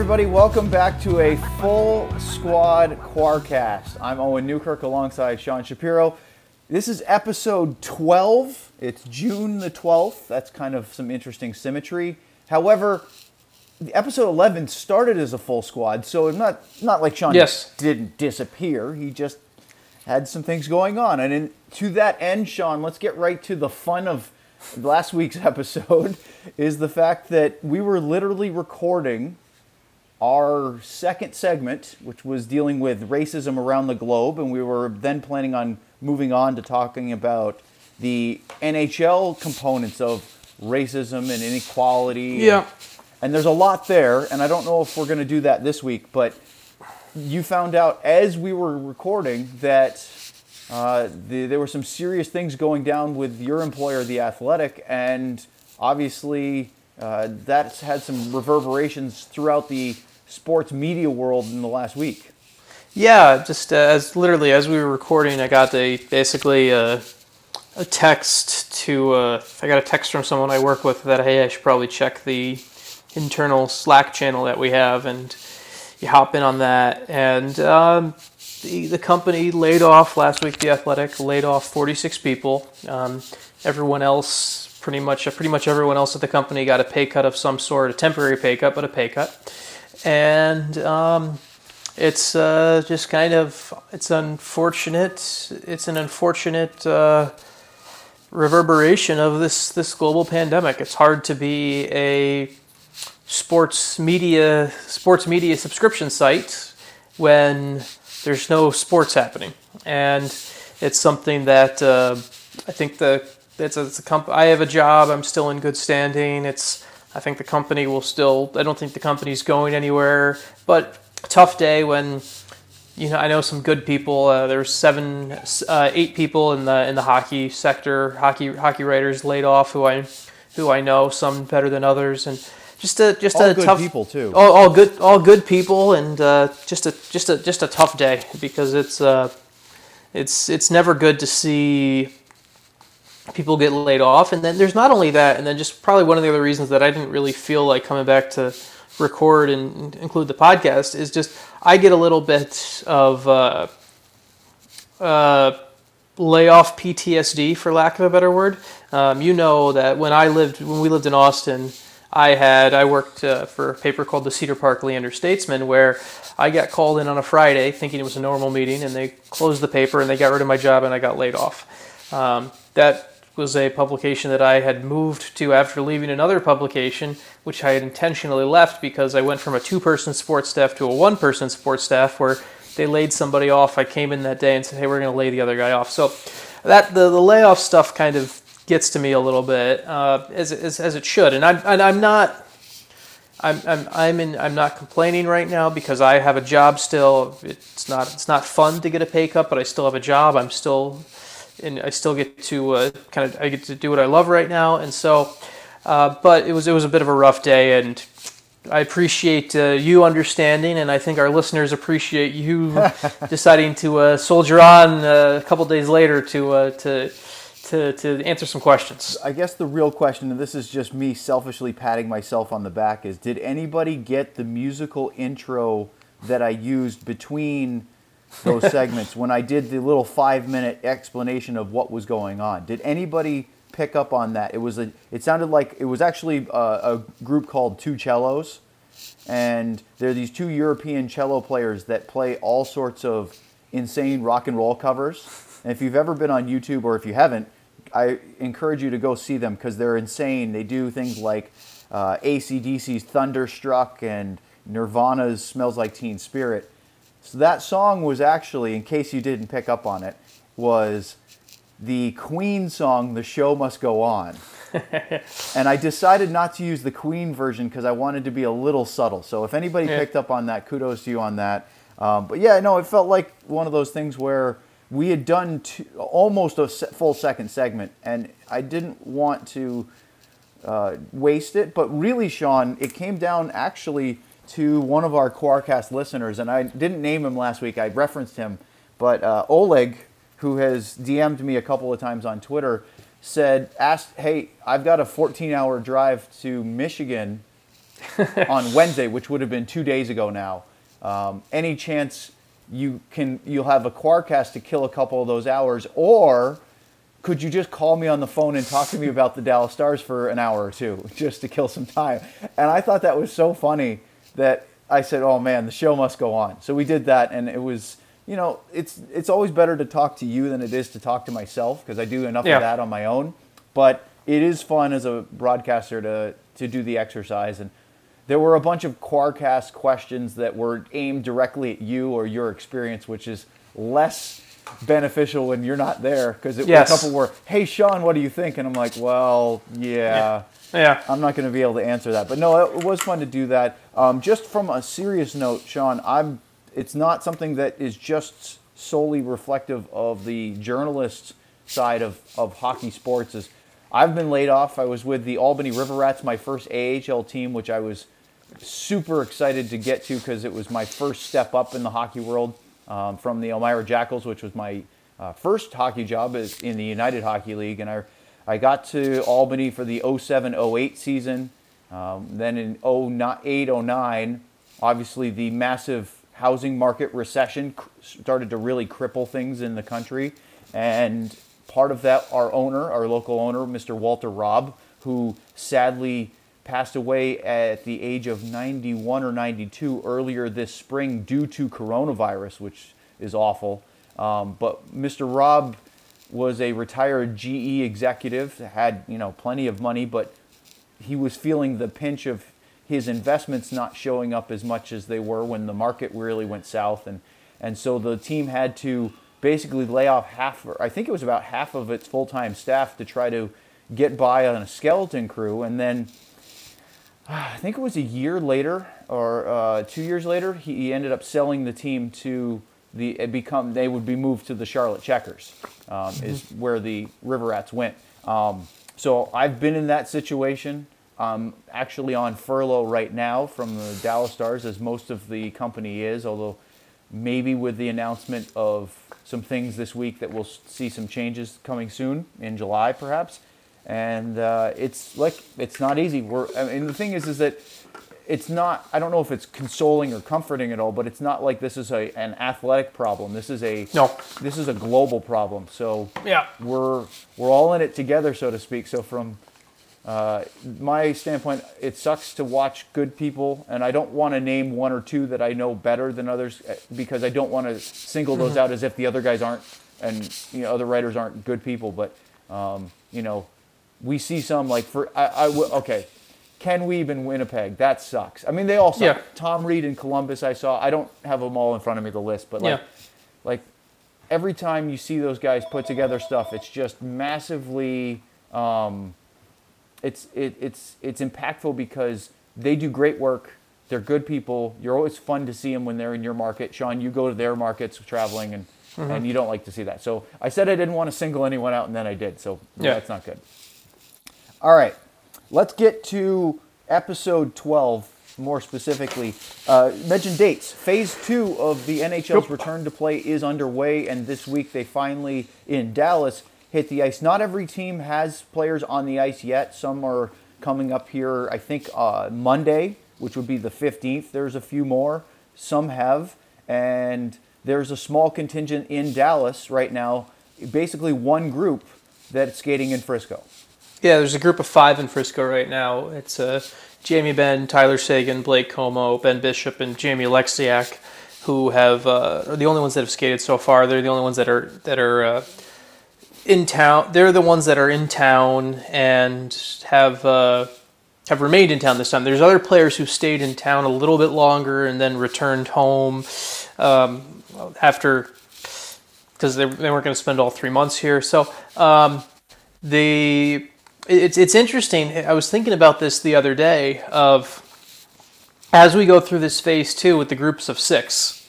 everybody, welcome back to a full squad Quarcast. I'm Owen Newkirk alongside Sean Shapiro. This is episode 12. It's June the 12th. That's kind of some interesting symmetry. However, the episode 11 started as a full squad, so it's not not like Sean Yes. didn't disappear. He just had some things going on. And in, to that end, Sean, let's get right to the fun of last week's episode is the fact that we were literally recording our second segment, which was dealing with racism around the globe, and we were then planning on moving on to talking about the NHL components of racism and inequality. Yeah. And there's a lot there, and I don't know if we're going to do that this week, but you found out as we were recording that uh, the, there were some serious things going down with your employer, The Athletic, and obviously uh, that's had some reverberations throughout the sports media world in the last week. Yeah, just uh, as literally as we were recording, I got a basically a, a text to uh, I got a text from someone I work with that hey I should probably check the internal Slack channel that we have, and you hop in on that, and um, the the company laid off last week. The Athletic laid off 46 people. Um, everyone else, pretty much pretty much everyone else at the company got a pay cut of some sort, a temporary pay cut, but a pay cut, and. Um, it's uh, just kind of it's unfortunate it's an unfortunate uh, reverberation of this this global pandemic it's hard to be a sports media sports media subscription site when there's no sports happening and it's something that uh, I think the it's a, it's a comp- I have a job I'm still in good standing it's I think the company will still I don't think the company's going anywhere but tough day when you know I know some good people. Uh, there's seven, uh, eight people in the in the hockey sector, hockey hockey writers laid off who I who I know, some better than others, and just a just All a good tough people, too. All, all good all good people, and uh, just a just a just a tough day because it's uh, it's it's never good to see people get laid off, and then there's not only that, and then just probably one of the other reasons that I didn't really feel like coming back to record and include the podcast is just I get a little bit of uh, uh, layoff PTSD, for lack of a better word. Um, you know that when I lived, when we lived in Austin, I had I worked uh, for a paper called the Cedar Park Leander Statesman, where I got called in on a Friday thinking it was a normal meeting, and they closed the paper and they got rid of my job and I got laid off. Um, that was a publication that I had moved to after leaving another publication, which I had intentionally left because I went from a two person sports staff to a one person sports staff where they laid somebody off. I came in that day and said, hey, we're going to lay the other guy off. So that the, the layoff stuff kind of gets to me a little bit, uh, as, as, as it should. And I'm, and I'm not. I'm, I'm, I'm, in, I'm not complaining right now because I have a job still. It's not, it's not fun to get a pay cut, but I still have a job. I'm still and I still get to uh, kind of I get to do what I love right now, and so. Uh, but it was it was a bit of a rough day, and I appreciate uh, you understanding, and I think our listeners appreciate you deciding to uh, soldier on uh, a couple days later to uh, to. To, to answer some questions. I guess the real question, and this is just me selfishly patting myself on the back, is did anybody get the musical intro that I used between those segments when I did the little five minute explanation of what was going on. Did anybody pick up on that? It was a. It sounded like it was actually a, a group called Two Cellos, and they're these two European cello players that play all sorts of insane rock and roll covers. And if you've ever been on YouTube or if you haven't, I encourage you to go see them because they're insane. They do things like uh, ACDC's Thunderstruck and Nirvana's Smells Like Teen Spirit. So that song was actually, in case you didn't pick up on it, was the Queen song "The Show Must Go On." and I decided not to use the Queen version because I wanted to be a little subtle. So if anybody Yeah. picked up on that, kudos to you on that. Um, but yeah, no, it felt like one of those things where we had done two, almost a full second segment, and I didn't want to uh, waste it. But really, Sean, it came down actually to one of our Quarcast listeners, and I didn't name him last week. I referenced him, but uh, Oleg, who has DM'd me a couple of times on Twitter, said, "Asked, hey, I've got a 14-hour drive to Michigan on Wednesday, which would have been two days ago now. Um, any chance you can you'll have a Quarcast to kill a couple of those hours, or could you just call me on the phone and talk to me about the Dallas Stars for an hour or two just to kill some time? And I thought that was so funny that I said, "Oh man, the show must go on." So we did that, and it was you know it's it's always better to talk to you than it is to talk to myself because I do enough Yeah. of that on my own. But it is fun as a broadcaster to to do the exercise and. There were a bunch of Quarcast questions that were aimed directly at you or your experience, which is less beneficial when you're not there because Yes. a couple were, "Hey Sean, what do you think?" And I'm like, "Well, yeah, Yeah. I'm not going to be able to answer that." But no, it was fun to do that. Um, just from a serious note, Sean, I'm. It's not something that is just solely reflective of the journalist side of, of hockey sports. Is I've been laid off. I was with the Albany River Rats, my first AHL team, which I was super excited to get to because it was my first step up in the hockey world um, from the Elmira Jackals, which was my uh, first hockey job in the United Hockey League. And I, I got to Albany for the 07 08 season. Um, then in 08 09, obviously the massive housing market recession started to really cripple things in the country. And part of that, our owner, our local owner, Mr. Walter Robb, who sadly passed away at the age of 91 or 92 earlier this spring due to coronavirus, which is awful. Um, but Mr. Robb was a retired GE executive, had you know plenty of money, but he was feeling the pinch of his investments not showing up as much as they were when the market really went south, and and so the team had to basically lay off half, or I think it was about half of its full-time staff to try to get by on a skeleton crew, and then I think it was a year later or uh, two years later, he, ended up selling the team to the become they would be moved to the Charlotte Checkers, um, is where the River Rats went. Um, so I've been in that situation. I'm actually on furlough right now from the Dallas Stars, as most of the company is. Although maybe with the announcement of some things this week that we'll see some changes coming soon in July, perhaps. And uh, it's like it's not easy. We're I mean the thing is is that it's not. I don't know if it's consoling or comforting at all, but it's not like this is a an athletic problem. This is a No. This is a global problem. So Yeah. we're we're all in it together, so to speak. So from uh, my standpoint, it sucks to watch good people, and I don't want to name one or two that I know better than others uh, because I don't want to single those out as if the other guys aren't, and you know, other writers aren't good people. But um, you know, we see some like for I, I okay, Ken Wiebe in Winnipeg, that sucks. I mean, they all suck. Yeah. Tom Reed in Columbus, I saw. I don't have them all in front of me the list, but like, Yeah. like every time you see those guys put together stuff, it's just massively. Um, it's it, it's it's impactful because they do great work. They're good people. You're always fun to see them when they're in your market. Sean, you go to their markets traveling, and and you don't like to see that. So I said I didn't want to single anyone out, and then I did. So Yeah. that's not good. All right, let's get to episode 12 more specifically. Uh, mention dates. Phase two of the NHL's return to play is underway, and this week they finally, in Dallas, hit the ice. Not every team has players on the ice yet. Some are coming up here, I think, uh, Monday, which would be the 15th. There's a few more. Some have. And there's a small contingent in Dallas right now, basically one group that's skating in Frisco. Yeah, there's a group of five in Frisco right now. It's uh, Jamie Benn, Tyler Seguin, Blake Comeau, Ben Bishop, and Jamie Oleksiak, who have uh, are the only ones that have skated so far. They're the only ones that are that are uh, in town. They're the ones that are in town and have uh, have remained in town this time. There's other players who stayed in town a little bit longer and then returned home um, after because they, they weren't going to spend all three months here. So um, the it's it's interesting. I was thinking about this the other day of as we go through this phase two with the groups of six.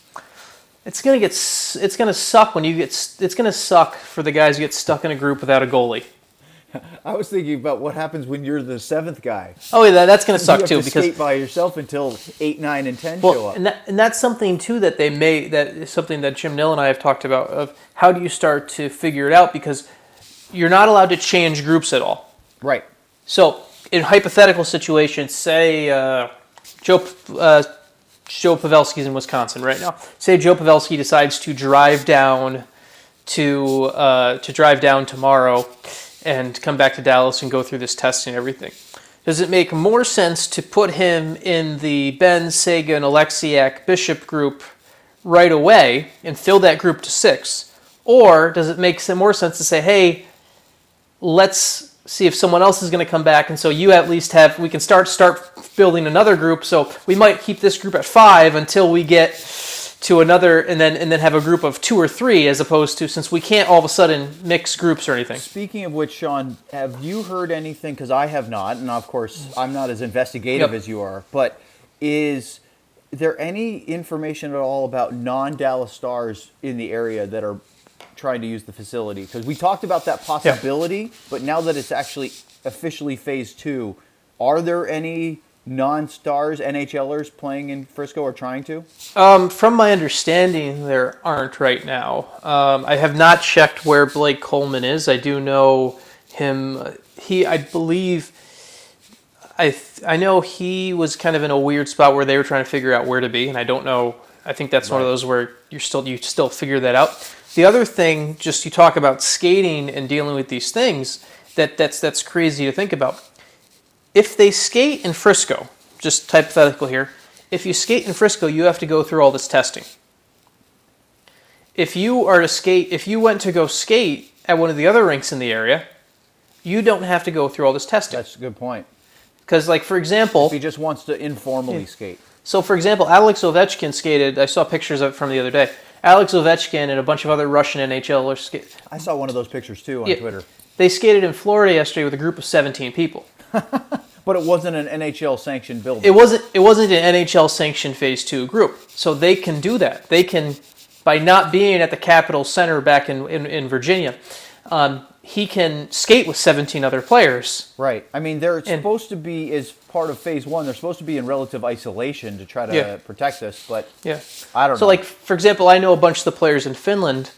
It's gonna get it's gonna suck when you get it's gonna suck for the guys who get stuck in a group without a goalie. I was thinking about what happens when you're the seventh guy. Oh yeah, that, that's gonna you suck have too to because skate by yourself until eight, nine, and ten show Well, up. and, that, and that's something too that they may that is something that Jim Nill and I have talked about of how do you start to figure it out because you're not allowed to change groups at all. Right. So in hypothetical situations, say uh, Joe uh, Joe Pavelski's in Wisconsin right now. Say Joe Pavelski decides to drive down to uh, to drive down tomorrow and come back to Dallas and go through this test and everything. Does it make more sense to put him in the Benn, Seguin, Oleksiak, Bishop group right away and fill that group to six? Or does it make more sense to say, hey, let's see if someone else is going to come back, and so you at least have we can start start building another group. So we might keep this group at five until we get to another, and then and then have a group of two or three, as opposed to since we can't all of a sudden mix groups or anything. Speaking of which, Sean, have you heard anything? Because I have not, and of course, I'm not as investigative Yep. as you are. But is there any information at all about non-Dallas stars in the area that are trying to use the facility? Because we talked about that possibility, but now that it's actually officially phase two, are there any non-stars NHLers playing in Frisco or trying to? Um, from my understanding, there aren't right now. Um, I have not checked where Blake Coleman is. I do know him. He, I believe, I th- I know he was kind of in a weird spot where they were trying to figure out where to be, and I don't know. I think that's one of those where you're still you still figure that out. The other thing, just you talk about skating and dealing with these things. That that's that's crazy to think about if they skate in Frisco, just hypothetical here, if you skate in Frisco, you have to go through all this testing. If you are to skate, if you went to go skate at one of the other rinks in the area, you don't have to go through all this testing. That's a good point. Because, like for example, If he just wants to informally skate. so for example, Alex Ovechkin skated. I saw pictures of it from the other day. Alex Ovechkin and a bunch of other Russian NHLers skate. I saw one of those pictures too on Yeah. Twitter. They skated in Florida yesterday with a group of 17 people. But it wasn't an NHL sanctioned building. It wasn't it wasn't an NHL sanctioned phase two group. So they can do that. They can by not being at the Capitol Center back in, in, in Virginia, um, he can skate with 17 other players. right. I mean, they're supposed to be, as part of phase one, they're supposed to be in relative isolation to try to Yeah. protect this. But Yeah. I don't So know. like for example, I know a bunch of the players in Finland.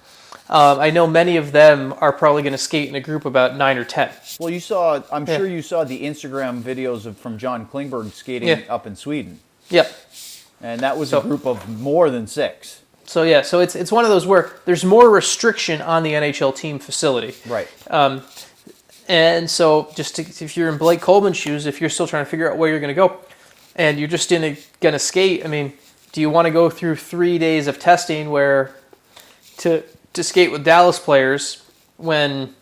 Um, I know many of them are probably going to skate in a group about nine or ten. well, you saw, I'm Yeah. sure you saw the Instagram videos of, from John Klingberg skating Yeah. up in Sweden. Yep. And that was So- a group of more than six. So yeah, so it's it's one of those where there's more restriction on the NHL team facility. Right. And so, just to, if you're in Blake Coleman's shoes, if you're still trying to figure out where you're going to go, and you're just going to skate, I mean, do you want to go through three days of testing where to to skate with Dallas players when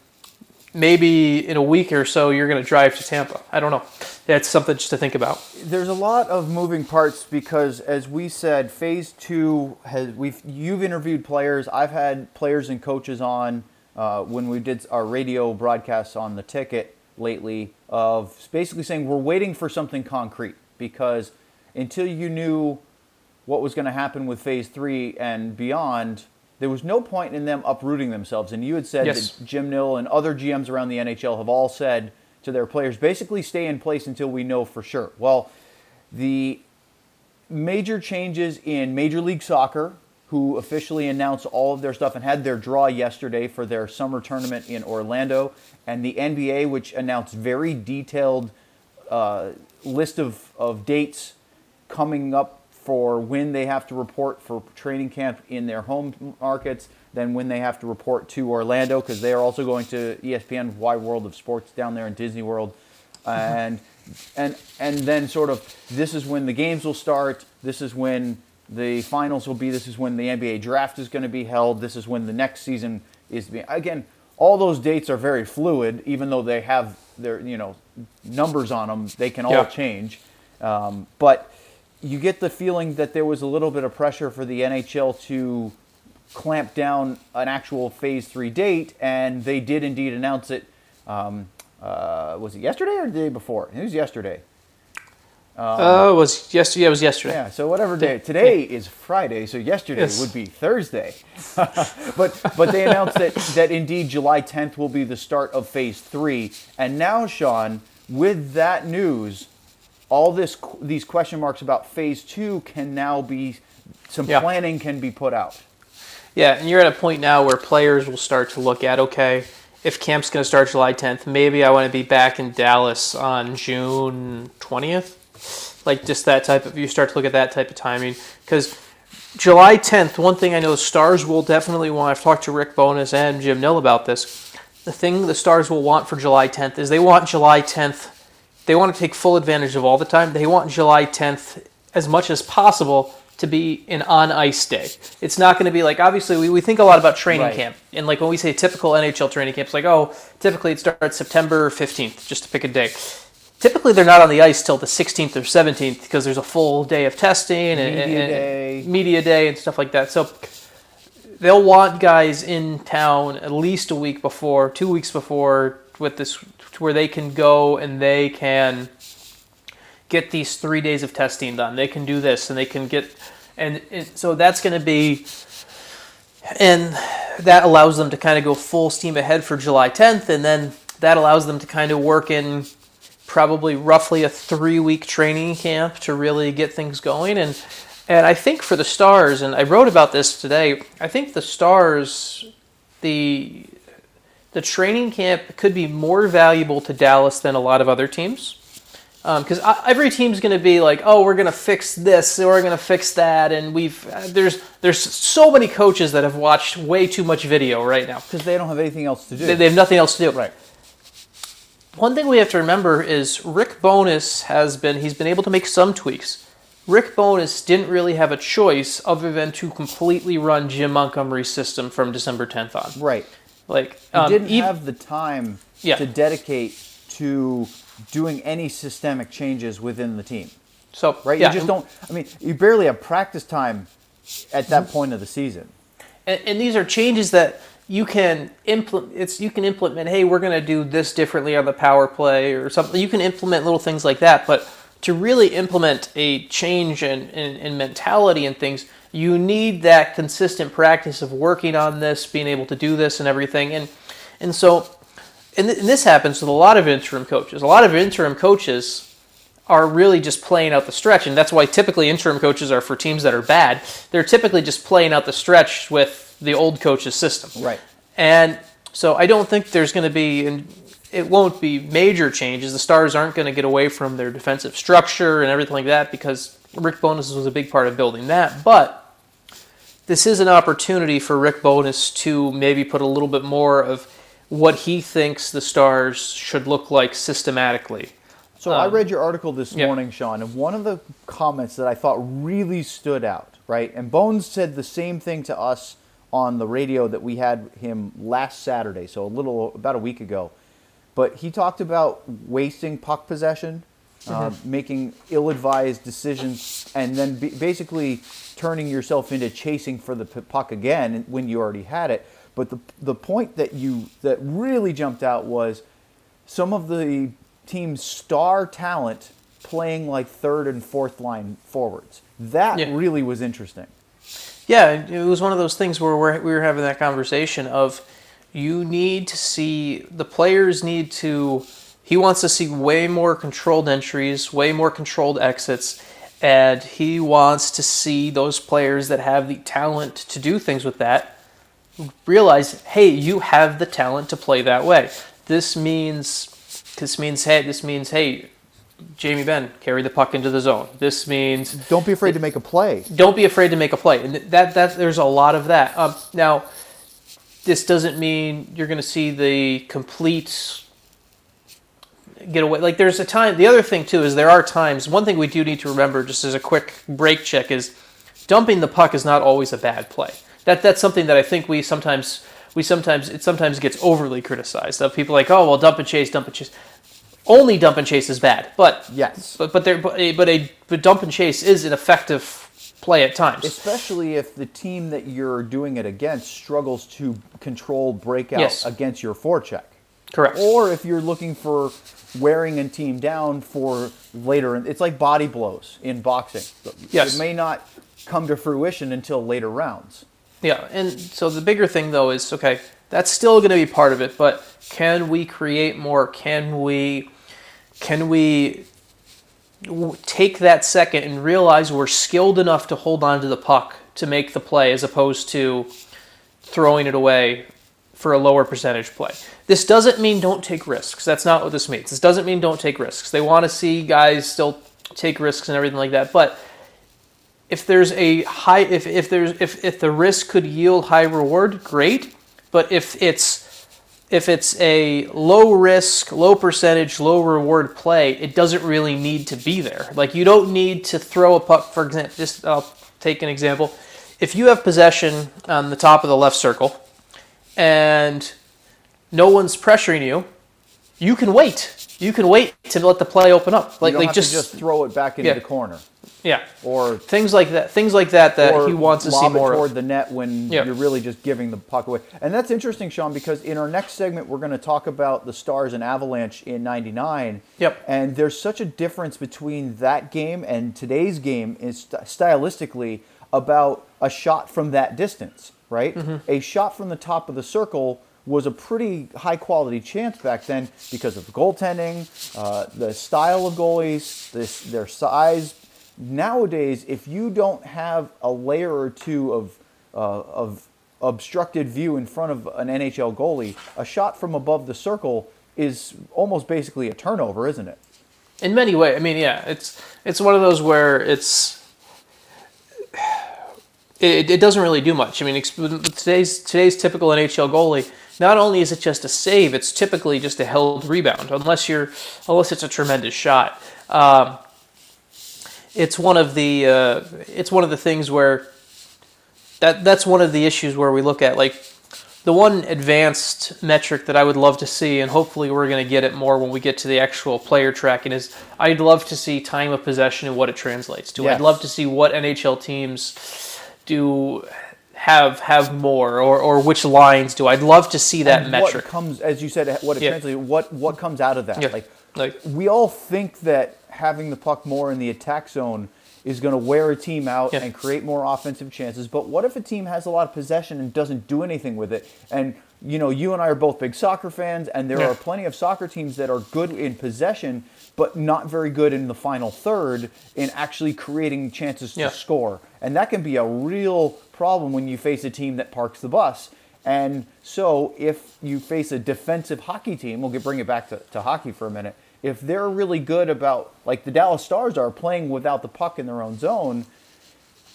maybe in a week or so you're going to drive to Tampa? I don't know. That's something just to think about. There's a lot of moving parts because, as we said, phase two has we've you've interviewed players. I've had players and coaches on uh, when we did our radio broadcasts on the ticket lately of basically saying we're waiting for something concrete because until you knew what was going to happen with phase three and beyond, there was no point in them uprooting themselves. And you had said Yes. that Jim Nill and other GMs around the NHL have all said to their players, basically stay in place until we know for sure. Well, the major changes in Major League Soccer, who officially announced all of their stuff and had their draw yesterday for their summer tournament in Orlando, and the NBA, which announced very detailed uh, list of, of dates coming up for when they have to report for training camp in their home markets, then when they have to report to Orlando because they are also going to ESPN Wide World of Sports down there in Disney World, and and and then sort of this is when the games will start. This is when the finals will be. This is when the NBA draft is going to be held. This is when the next season is to be. Again, all those dates are very fluid, even though they have their you know numbers on them. They can all Yeah. change, um, but you get the feeling that there was a little bit of pressure for the NHL to clamp down an actual Phase Three date, and they did indeed announce it. Um, uh, was it yesterday or the day before? It was yesterday. Uh, it was yesterday. Yeah, it was yesterday. Yeah, so whatever day. Today is Friday, so yesterday Yes. would be Thursday. but but they announced that that indeed July 10th will be the start of phase 3. And now Sean, with that news, all this these question marks about phase 2 can now be some Yeah. planning can be put out. Yeah, and you're at a point now where players will start to look at okay, if camp's going to start July 10th, maybe I want to be back in Dallas on June 20th. Like just that type of you start to look at that type of timing because July 10th. One thing I know Stars will definitely want. I've talked to Rick Bowness and Jim Nill about this. The thing the Stars will want for July 10th is they want July 10th. They want to take full advantage of all the time. They want July 10th as much as possible to be an on ice day. It's not going to be like obviously we, we think a lot about training Right. camp and like when we say typical NHL training camps, like oh typically it starts September 15th, just to pick a day. Typically they're not on the ice till the 16th or 17th because there's a full day of testing and Media and- day. media day and stuff like that. So they'll want guys in town at least a week before, two weeks before, with this to where they can go and they can get these three days of testing done. They can do this and they can get, and it, so that's going to be, and that allows them to kind of go full steam ahead for July 10th, and then that allows them to kind of work in probably roughly a three week training camp to really get things going and and I think for the stars and I wrote about this today I think the stars the the training camp could be more valuable to Dallas than a lot of other teams because every team's going to be like oh we're going to fix this or we're going to fix that and we've uh, there's there's so many coaches that have watched way too much video right now because they don't have anything else to do. they, they have nothing else to do right. One thing we have to remember is Rick Bowness has been he's been able to make some tweaks. Rick Bowness didn't really have a choice other than to completely run Jim Montgomery's system from December 10th on. Right. Like He um, didn't ev- have the time Yeah. to dedicate to doing any systemic changes within the team. so Right? Yeah, You just don't. I mean, you barely have practice time at that point of the season. and, and these are changes that you can implement it's you can implement hey we're going to do this differently on the power play or something. You can implement little things like that but to really implement a change in, in, in mentality and things you need that consistent practice of working on this being able to do this and everything. And and so and, th- and this happens with a lot of interim coaches. A lot of interim coaches are really just playing out the stretch, and that's why typically interim coaches are for teams that are bad. They're typically just playing out the stretch with the old coach's system. Right. And so I don't think there's going to be, and it won't be major changes. The Stars aren't going to get away from their defensive structure and everything like that because Rick Bowness was a big part of building that. But this is an opportunity for Rick Bowness to maybe put a little bit more of what he thinks the Stars should look like systematically. So I Um, read your article this yeah. morning, Sean, and one of the comments that I thought really stood out, right? And Bones said the same thing to us on the radio that we had him last Saturday, so a little about a week ago. But he talked about wasting puck possession, uh, making ill-advised decisions, and then b- basically turning yourself into chasing for the p- puck again when you already had it. But the the point that you that really jumped out was some of the team's star talent playing like third and fourth line forwards. That Yeah. really was interesting. Yeah, it was one of those things where we're, we were having that conversation of you need to see the players need to. He wants to see way more controlled entries, way more controlled exits, and he wants to see those players that have the talent to do things with that realize, hey, you have the talent to play that way. This means, this means, hey, this means, hey, Jamie Benn carry the puck into the zone. This means Don't be afraid to make a play. don't be afraid to make a play, and that that there's a lot of that. Um, now, this doesn't mean you're going to see the complete get away. Like there's a time. The other thing too is there are times. One thing we do need to remember, just as a quick break check, is dumping the puck is not always a bad play. That that's something that I think we sometimes we sometimes it sometimes gets overly criticized. Of people like, oh well, dump and chase, dump and chase. Only dump and chase is bad, but Yes. but but there but a but a but dump and chase is an effective play at times. Especially if the team that you're doing it against struggles to control breakout Yes. against your forecheck. Correct. Or if you're looking for wearing a team down for later, it's like body blows in boxing. Yes. It may not come to fruition until later rounds. Yeah, and so the bigger thing though is okay, that's still going to be part of it, but can we create more? Can we can we take that second and realize we're skilled enough to hold on to the puck to make the play as opposed to throwing it away for a lower percentage play. This doesn't mean don't take risks. That's not what this means. This doesn't mean don't take risks. They want to see guys still take risks and everything like that. But if there's a high, if, if there's if, if the risk could yield high reward, great. But if it's if it's a low risk, low percentage, low reward play, it doesn't really need to be there. Like you don't need to throw a puck. For example, just I'll take an example. If you have possession on the top of the left circle, and no one's pressuring you, you can wait. You can wait to let the play open up. Like, like just, just throw it back into Yeah. the corner yeah, or things like that. Things like that that he wants to see more. toward of. the net when Yeah. you're really just giving the puck away. And that's interesting, Sean, because in our next segment we're going to talk about the Stars and Avalanche in '99. Yep. And there's such a difference between that game and today's game is stylistically about a shot from that distance, right? Mm-hmm. A shot from the top of the circle was a pretty high quality chance back then because of the goaltending, uh, the style of goalies, this, their size. Nowadays, if you don't have a layer or two of, uh, of obstructed view in front of an NHL goalie, a shot from above the circle is almost basically a turnover, isn't it? in many ways. I mean, yeah, it's it's one of those where it's it, it doesn't really do much. I mean, today's today's typical NHL goalie, not only is it just a save, it's typically just a held rebound, unless you're unless it's a tremendous shot. Um, it's one of the uh, it's one of the things where that that's one of the issues where we look at like the one advanced metric that I would love to see, and hopefully we're going to get it more when we get to the actual player tracking, is I'd love to see time of possession and what it translates to. Yes. I'd love to see what NHL teams do have have more, or, or which lines do. I'd love to see that And metric. What comes, as you said, what it Yeah. translates. What what comes out of that? Yeah. Like Like we all think that having the puck more in the attack zone is going to wear a team out Yeah. and create more offensive chances. But what if a team has a lot of possession and doesn't do anything with it? And you know, you and I are both big soccer fans, and there are plenty of soccer teams that are good in possession, but not very good in the final third in actually creating chances Yeah. to score. And that can be a real problem when you face a team that parks the bus. And so, if you face a defensive hockey team, we'll get, bring it back to, to hockey for a minute. If they're really good about, like the Dallas Stars are playing without the puck in their own zone,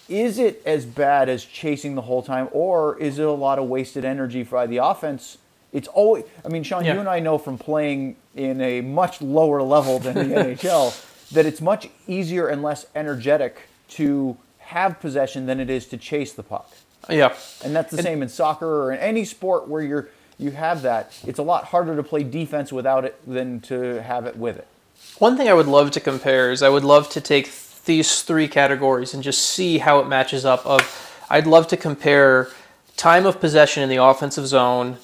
is it as bad as chasing the whole time, or is it a lot of wasted energy by the offense? It's always, I mean, Sean, Yeah. you and I know from playing in a much lower level than the NHL that it's much easier and less energetic to have possession than it is to chase the puck. yeah, And that's the same in soccer or in any sport where you're you have that. It's a lot harder to play defense without it than to have it with it. One thing I would love to compare is I would love to take these three categories and just see how it matches up. Of I'd love to compare time of possession in the offensive zone.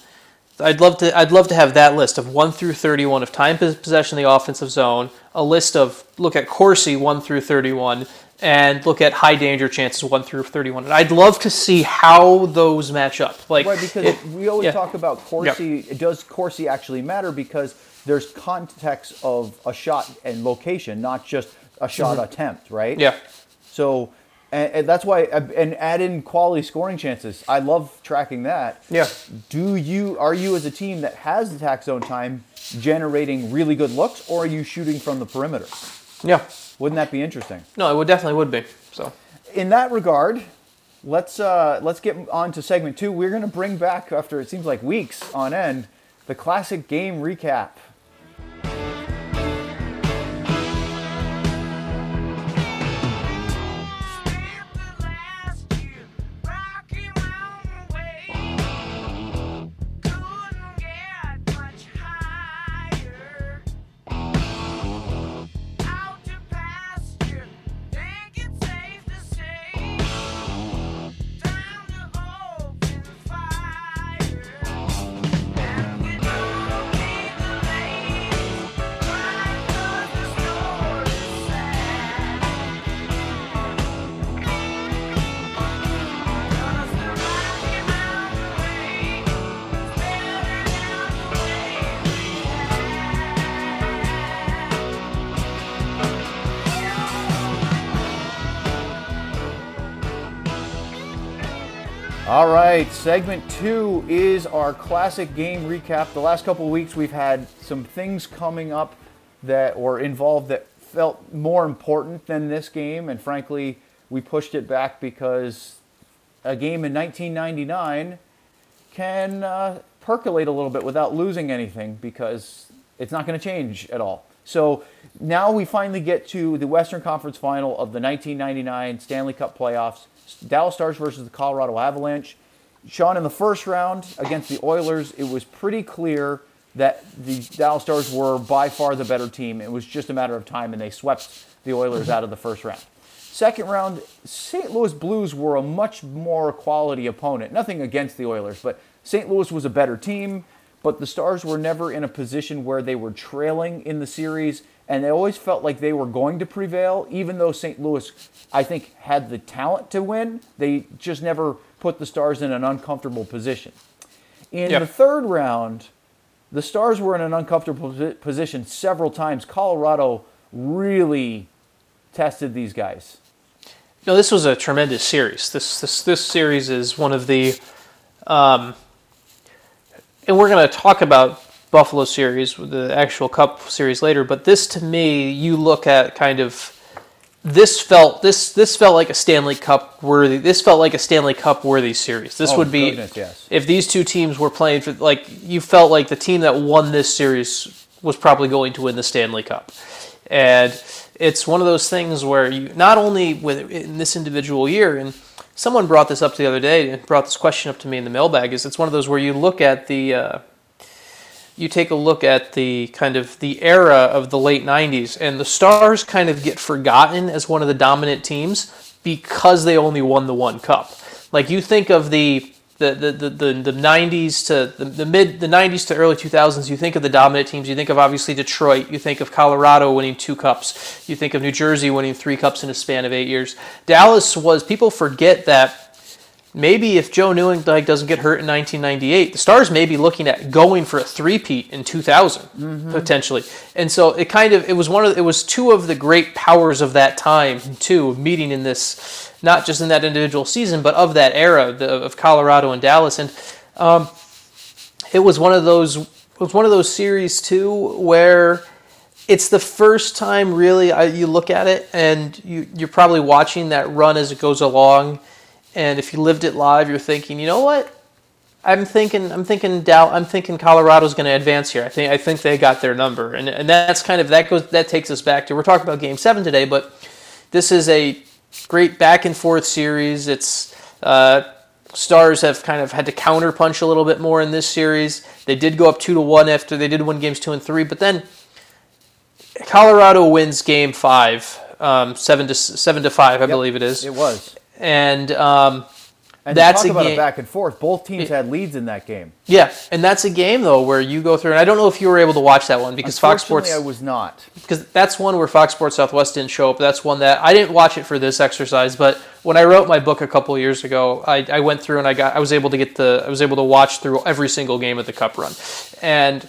I'd love to I'd love to have that list of one through thirty one of time possession in the offensive zone. A list of look at Corsi one through thirty one and look at high danger chances one through thirty one. And I'd love to see how those match up. Like Right, because it- we always yeah. talk about Corsi. Does Corsi actually matter? Because there's context of a shot and location, not just a shot attempt, right? Mm-hmm. yeah. So, and, and that's why, and add in quality scoring chances. I love tracking that. Yeah. Do you are you as a team that has attack zone time generating really good looks, or are you shooting from the perimeter? Yeah. Wouldn't that be interesting? No, it would definitely would be. So in that regard, let's uh, let's get on to segment two. We're going to bring back after it seems like weeks on end the classic game recap. Right, segment two is our classic game recap. The last couple weeks, we've had some things coming up that were involved that felt more important than this game, and frankly, we pushed it back because a game in 1999 can uh, percolate a little bit without losing anything because it's not going to change at all. So now we finally get to the Western Conference Final of the 1999 Stanley Cup playoffs. Dallas Stars versus the Colorado Avalanche. Sean, in the first round against the Oilers, it was pretty clear that the Dallas Stars were by far the better team. It was just a matter of time, and they swept the Oilers out of the first round. Second round, St. Louis Blues were a much more quality opponent. Nothing against the Oilers, but St. Louis was a better team. But the Stars were never in a position where they were trailing in the series, and they always felt like they were going to prevail, even though St. Louis, I think, had the talent to win. They just never put the Stars in an uncomfortable position. In Yep. the third round, the Stars were in an uncomfortable position several times. Colorado really tested these guys. No, this was a tremendous series. This this this series is one of the, um, and we're going to talk about Buffalo series, the actual Cup series later. But this, to me, you look at kind of this felt this this felt like a Stanley Cup worthy. This felt like a Stanley Cup worthy series. This Oh, would be goodness, yes. if these two teams were playing for like you felt like the team that won this series was probably going to win the Stanley Cup. And it's one of those things where you not only with in this individual year and someone brought this up the other day and brought this question up to me in the mailbag is it's one of those where you look at the uh, you take a look at the kind of the era of the late 90s and the stars kind of get forgotten as one of the dominant teams because they only won the one cup. Like you think of the the, the, the, the, the 90s to the, the mid the 90s to early 2000s you think of the dominant teams. You think of obviously detroit. You think of colorado winning two cups. You think of new jersey winning three cups in a span of eight years. Dallas was people forget that maybe if Joe Nieuwendyk doesn't get hurt in 1998, the Stars may be looking at going for a three-peat in 2000 potentially. And so it kind of it was one of it was two of the great powers of that time too meeting in this not just in that individual season but of that era the, of Colorado and Dallas. And um, it was one of those it was one of those series too where it's the first time really I, you look at it and you, you're probably watching that run as it goes along and if you lived it live you're thinking you know what? I'm thinking i'm thinking Dow, i'm thinking colorado's going to advance here. I think i think they got their number. And, and that's kind of that goes that takes us back to we're talking about game seven today but this is a great back and forth series. It's uh, stars have kind of had to counter punch a little bit more in this series. They did go up two to one after they did win games two and three but then Colorado wins Game Five, um, seven to seven to five, I believe it is, It was. And um, And That's talk about a back and forth. Both teams had leads in that game. yeah, and that's a game though where you go through, and I don't know if you were able to watch that one because Fox Sports, I was not. because that's one where Fox Sports Southwest didn't show up. That's one that I didn't watch it for this exercise, but when I wrote my book a couple years ago, I, I went through and I got I was able to get the I was able to watch through every single game of the Cup run, and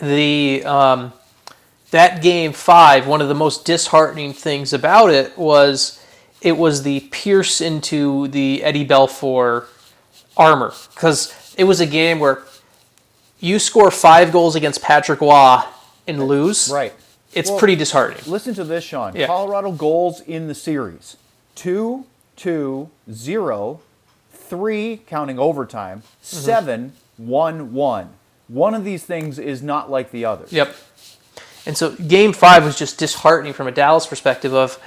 the um, that game five, one of the most disheartening things about it was it was the pierce into the Eddie Belfour armor because it was a game where you score five goals against Patrick Roy and lose. Right. It's Well, pretty disheartening. Listen to this, Sean. Yeah. Colorado goals in the series: two, two, zero, three, counting overtime, Mm-hmm. seven, one, one. One of these things is not like the other. Yep. And so game five was just disheartening from a Dallas perspective of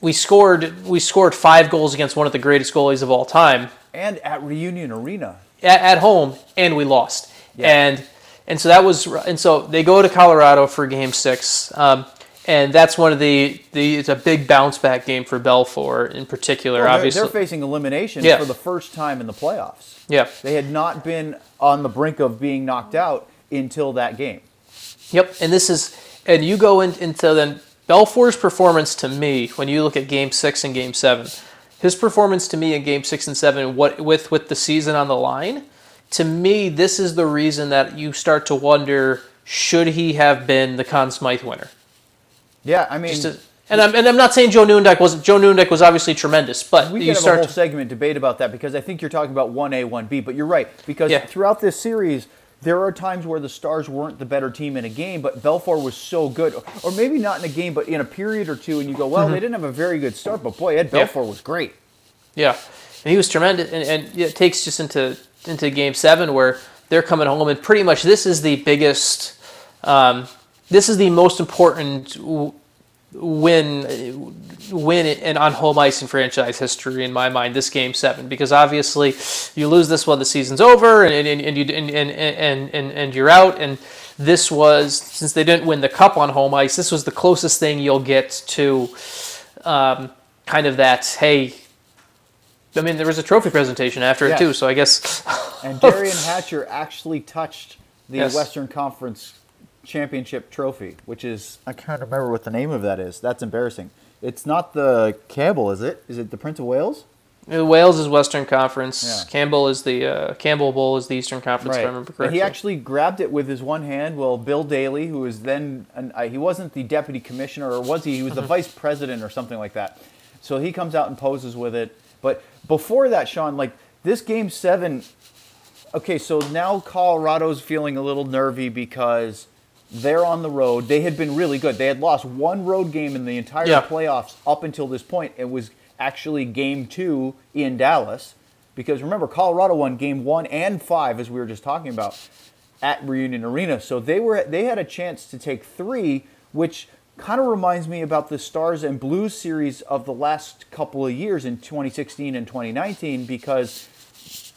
we scored we scored five goals against one of the greatest goalies of all time And at Reunion Arena. at, at home and we lost. Yeah. And and so that was and so they go to Colorado for game six. Um, and that's one of the, the it's a big bounce back game for Belfour in particular, Well, they're, obviously. they're facing elimination Yeah. for the first time in the playoffs. yeah. They had not been on the brink of being knocked out until that game. Yep, and this is, and you go in, into then Belfour's performance to me when you look at Game Six and Game Seven, his performance to me in Game Six and Seven, what with with the season on the line, to me this is the reason that you start to wonder should he have been the Conn Smythe winner. Yeah, I mean, to- and I'm and I'm not saying Joe Nieuwendyk wasn't Joe Nieuwendyk was obviously tremendous, but we you have a start whole to, segment debate about that because I think you're talking about 1A, 1B, but you're right because Yeah. throughout this series, there are times where the Stars weren't the better team in a game, but Belfour was so good, or maybe not in a game, but in a period or two, and you go, well, they didn't have a very good start, but boy, Ed Mm-hmm. Yeah. Belfour was great. Yeah, and he was tremendous. And, and it takes just into into Game Seven where they're coming home, and pretty much this is the biggest, um, this is the most important w- win win in on home ice in franchise history in my mind. This Game Seven because obviously you lose this one, the season's over, and and, and you and, and, and, and and you're out. And this was since they didn't win the cup on home ice, this was the closest thing you'll get to. Um, kind of that hey I mean, there was a trophy presentation after Yes. it too, so I guess. And Derian Hatcher actually touched the Yes. Western Conference Championship trophy, which is I can't remember what the name of that is. That's embarrassing. It's not the Campbell, is it? Is it the Prince of Wales? Wales is Western Conference. Yeah. Campbell is the uh, Campbell Bowl is the Eastern Conference. If I remember And he actually grabbed it with his one hand. Well, Bill Daly, who was then an, uh, he wasn't the deputy commissioner, or was he? He was Mm-hmm. the vice president or something like that. So he comes out and poses with it. But before that, Sean, like this game seven. Okay, so now Colorado's feeling a little nervy because they're on the road. They had been really good. They had lost one road game in the entire Yeah. playoffs up until this point. It was actually game two in Dallas. Because remember, Colorado won game one and five, as we were just talking about, at Reunion Arena. So they were they had a chance to take three, which kind of reminds me about the Stars and Blues series of the last couple of years in 2016 and 2019, because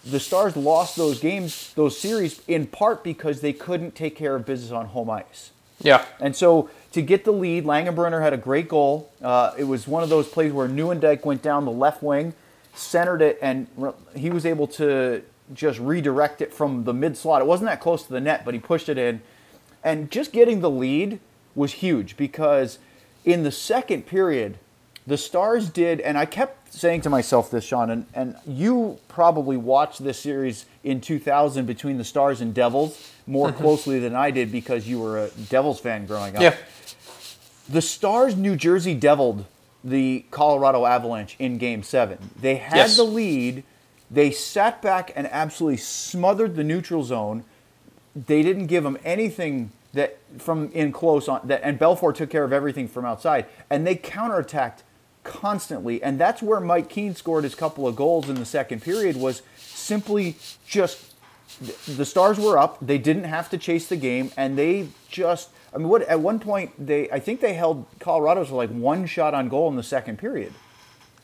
the Stars lost those games, those series, in part because they couldn't take care of business on home ice. yeah, And so to get the lead, Langenbrunner had a great goal. Uh, it was one of those plays where Nieuwendyk went down the left wing, centered it, and he was able to just redirect it from the mid slot. It wasn't that close to the net, but he pushed it in. And just getting the lead was huge because in the second period, the Stars did, and I kept saying to myself this, Sean, and, and you probably watched this series in 2000 between the Stars and Devils more closely than I did because you were a Devils fan growing up. yeah, The Stars New Jersey deviled the Colorado Avalanche in game seven. They had Yes. the lead. They sat back and absolutely smothered the neutral zone. They didn't give them anything that from in close on that and Belfour took care of everything from outside. And they counterattacked constantly. And that's where Mike Keane scored his couple of goals in the second period was simply just the Stars were up. They didn't have to chase the game, and they just. I mean, what at one point they I think they held Colorado's to like one shot on goal in the second period.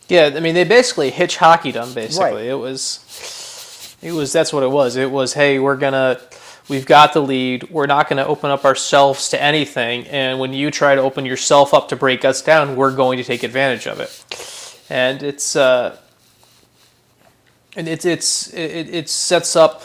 yeah. I mean, they basically hitch hockeyed them. Basically, Right. it was, it was. That's what it was. It was, hey, we're gonna, we've got the lead. We're not gonna open up ourselves to anything. And when you try to open yourself up to break us down, we're going to take advantage of it. And it's, uh, and it's it's it, it sets up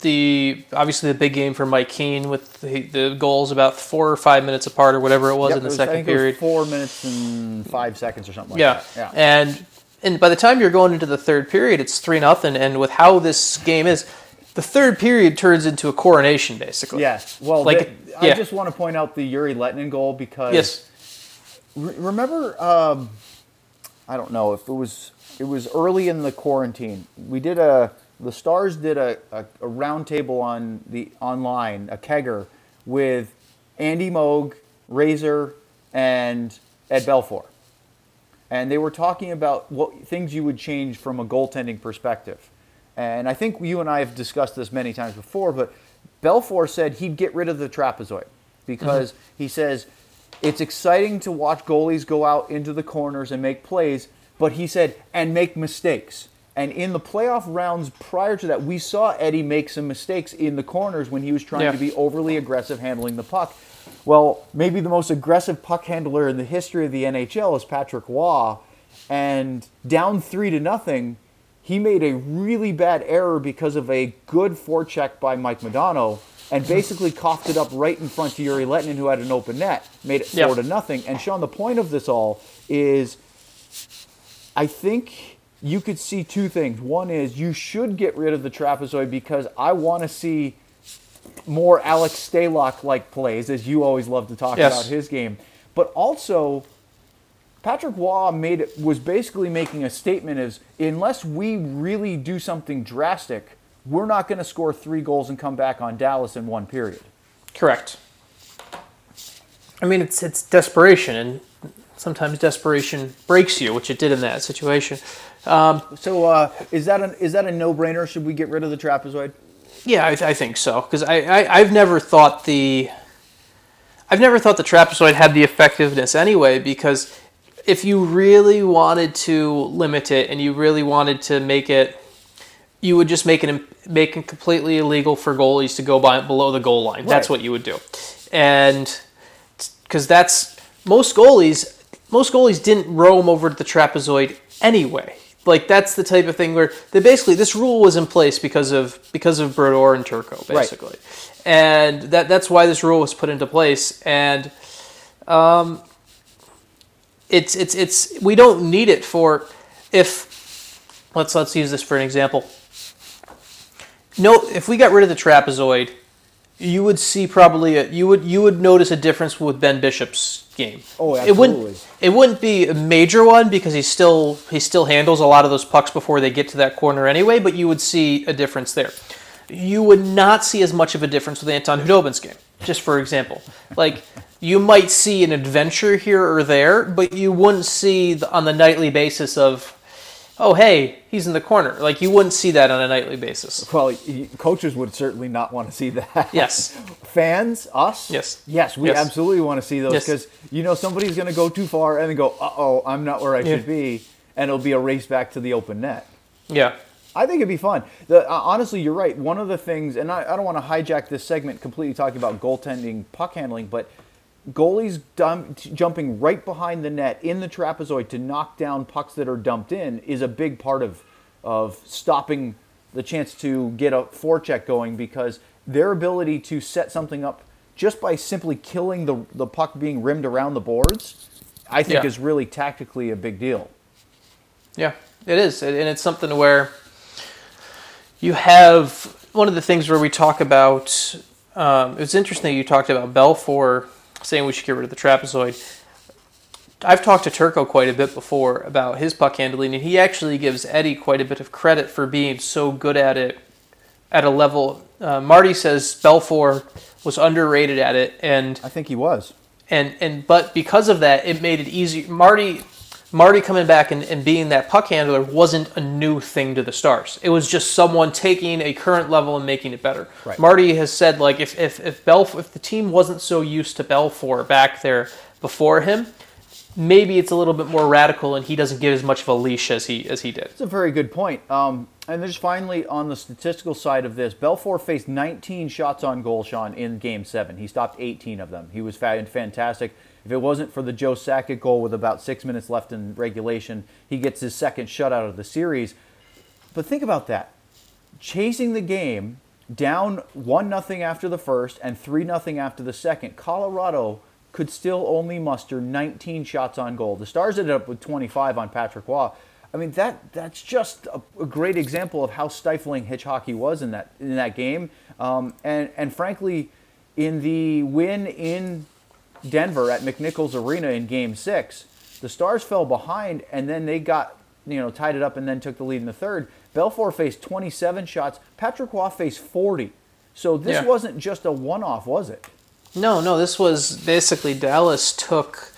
the obviously the big game for Mike Keane with the, the goals about four or five minutes apart or whatever it was Yep, in the was- second think it was period. four minutes and five seconds or something like Yeah. that. Yeah. And and by the time you're going into the third period, it's three nothing. And with how this game is, the third period turns into a coronation basically. Yes. Well, Like, th- I yeah. just want to point out the Jere Lehtinen goal because Yes. Re- remember um, i don't know if it was it was early in the quarantine we did a the stars did a, a, a round table on the online a kegger with andy moog razor and ed belfour and they were talking about what things you would change from a goaltending perspective and i think you and i have discussed this many times before but belfour said he'd get rid of the trapezoid because mm-hmm. he says it's exciting to watch goalies go out into the corners and make plays but he said and make mistakes. And in the playoff rounds prior to that we saw eddie make some mistakes in the corners when he was trying Yeah. to be overly aggressive handling the puck. Well, maybe the most aggressive puck handler in the history of the NHL is Patrick Roy, and down three to nothing, he made a really bad error because of a good forecheck by Mike Modano, and basically coughed it up right in front to Jere Lehtinen, who had an open net, made it four to nothing. And Sean, the point of this all is, I think you could see two things. One is you should get rid of the trapezoid because I want to see more Alex Stalock like plays, as you always love to talk Yes. about his game. But also, Patrick Roy made it, was basically making a statement: is unless we really do something drastic, we're not going to score three goals and come back on Dallas in one period. Correct. I mean, it's it's desperation, and sometimes desperation breaks you, which it did in that situation. So uh, is that an, is that a no brainer? Should we get rid of the trapezoid? Yeah, I, I think so because I, I I've never thought the I've never thought the trapezoid had the effectiveness anyway because if you really wanted to limit it and you really wanted to make it you would just make it make it completely illegal for goalies to go by below the goal line. That's what you would do, and because that's most goalies most goalies didn't roam over to the trapezoid anyway. Like that's the type of thing where they basically this rule was in place because of because of Brodeur and Turco basically, and that that's why this rule was put into place. And um, it's it's it's we don't need it for if let's let's use this for an example. No, if we got rid of the trapezoid, you would see probably a, you would you would notice a difference with Ben Bishop's game. Oh, absolutely. It wouldn't it wouldn't be a major one because he still he still handles a lot of those pucks before they get to that corner anyway, but you would see a difference there. You would not see as much of a difference with Anton Khudobin's game, just for example. Like you might see an adventure here or there, but you wouldn't see the, on the nightly basis of oh hey, he's in the corner. Like you wouldn't see that on a nightly basis. Well, coaches would certainly not want to see that. Yes. Fans, us, Yes. yes, we Yes. absolutely want to see those Yes. because you know somebody's going to go too far and then go, uh oh, I'm not where I Yeah. should be, and it'll be a race back to the open net. Yeah. I think it'd be fun. The, uh, honestly, you're right. One of the things, and I, I don't want to hijack this segment completely talking about goaltending, puck handling, but goalies dump, jumping right behind the net in the trapezoid to knock down pucks that are dumped in is a big part of of stopping the chance to get a forecheck going because their ability to set something up just by simply killing the the puck being rimmed around the boards, I think Yeah. is really tactically a big deal. Yeah, it is, and it's something where you have one of the things where we talk about. Um, it's interesting that you talked about Belfour saying we should get rid of the trapezoid. I've talked to Turco quite a bit before about his puck handling, and he actually gives Eddie quite a bit of credit for being so good at it at a level. Uh, Marty says Belfour was underrated at it, and I think he was. and and but because of that, it made it easy. Marty, Marty coming back and, and being that puck handler wasn't a new thing to the Stars. It was just someone taking a current level and making it better. Right. Marty has said like if if if Belf if the team wasn't so used to Belfour back there before him, maybe it's a little bit more radical and he doesn't get as much of a leash as he as he did. That's a very good point. Um, and there's finally on the statistical side of this, Belfour faced 19 shots on goal, Sean, in Game Seven. He stopped 18 of them. He was fantastic. If it wasn't for the Joe Sakic goal with about six minutes left in regulation, he gets his second shutout of the series. But think about that: chasing the game down one nothing after the first and three nothing after the second. Colorado could still only muster 19 shots on goal. The Stars ended up with 25 on Patrick Roy. I mean that that's just a, a great example of how stifling hitch hockey was in that in that game. Um, and and frankly, in the win in Denver at McNichols Arena in Game Six, the Stars fell behind and then they got you know tied it up and then took the lead in the third. Belfour faced 27 shots. Patrick Roy faced 40. So this Yeah. wasn't just a one-off, was it? No, no, this was basically Dallas took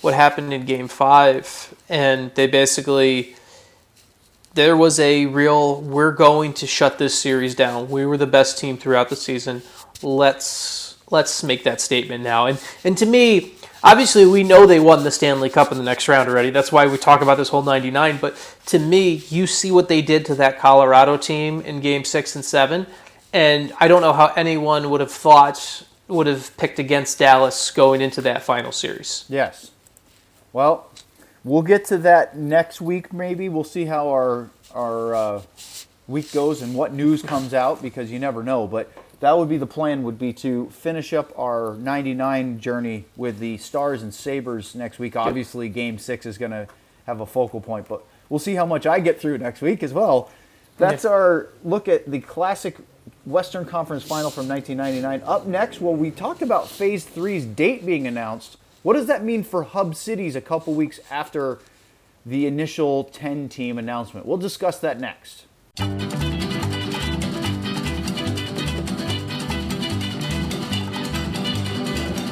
what happened in game five and they basically there was a real we're going to shut this series down. We were the best team throughout the season. Let's let's make that statement now. And and to me, obviously we know they won the Stanley Cup in the next round already. That's why we talk about this whole 99, but to me, you see what they did to that Colorado team in game 6 and 7, and I don't know how anyone would have thought would have picked against Dallas going into that final series. Yes. Well, we'll get to that next week. Maybe we'll see how our our uh, week goes and what news comes out because you never know. But that would be the plan. Would be to finish up our '99 journey with the Stars and Sabres next week. Obviously, Game Six is going to have a focal point, but we'll see how much I get through next week as well. That's our look at the classic Western Conference Final from 1999. Up next, well, we talked about Phase Three's date being announced. What does that mean for Hub Cities a couple weeks after the initial 10 team announcement? We'll discuss that next.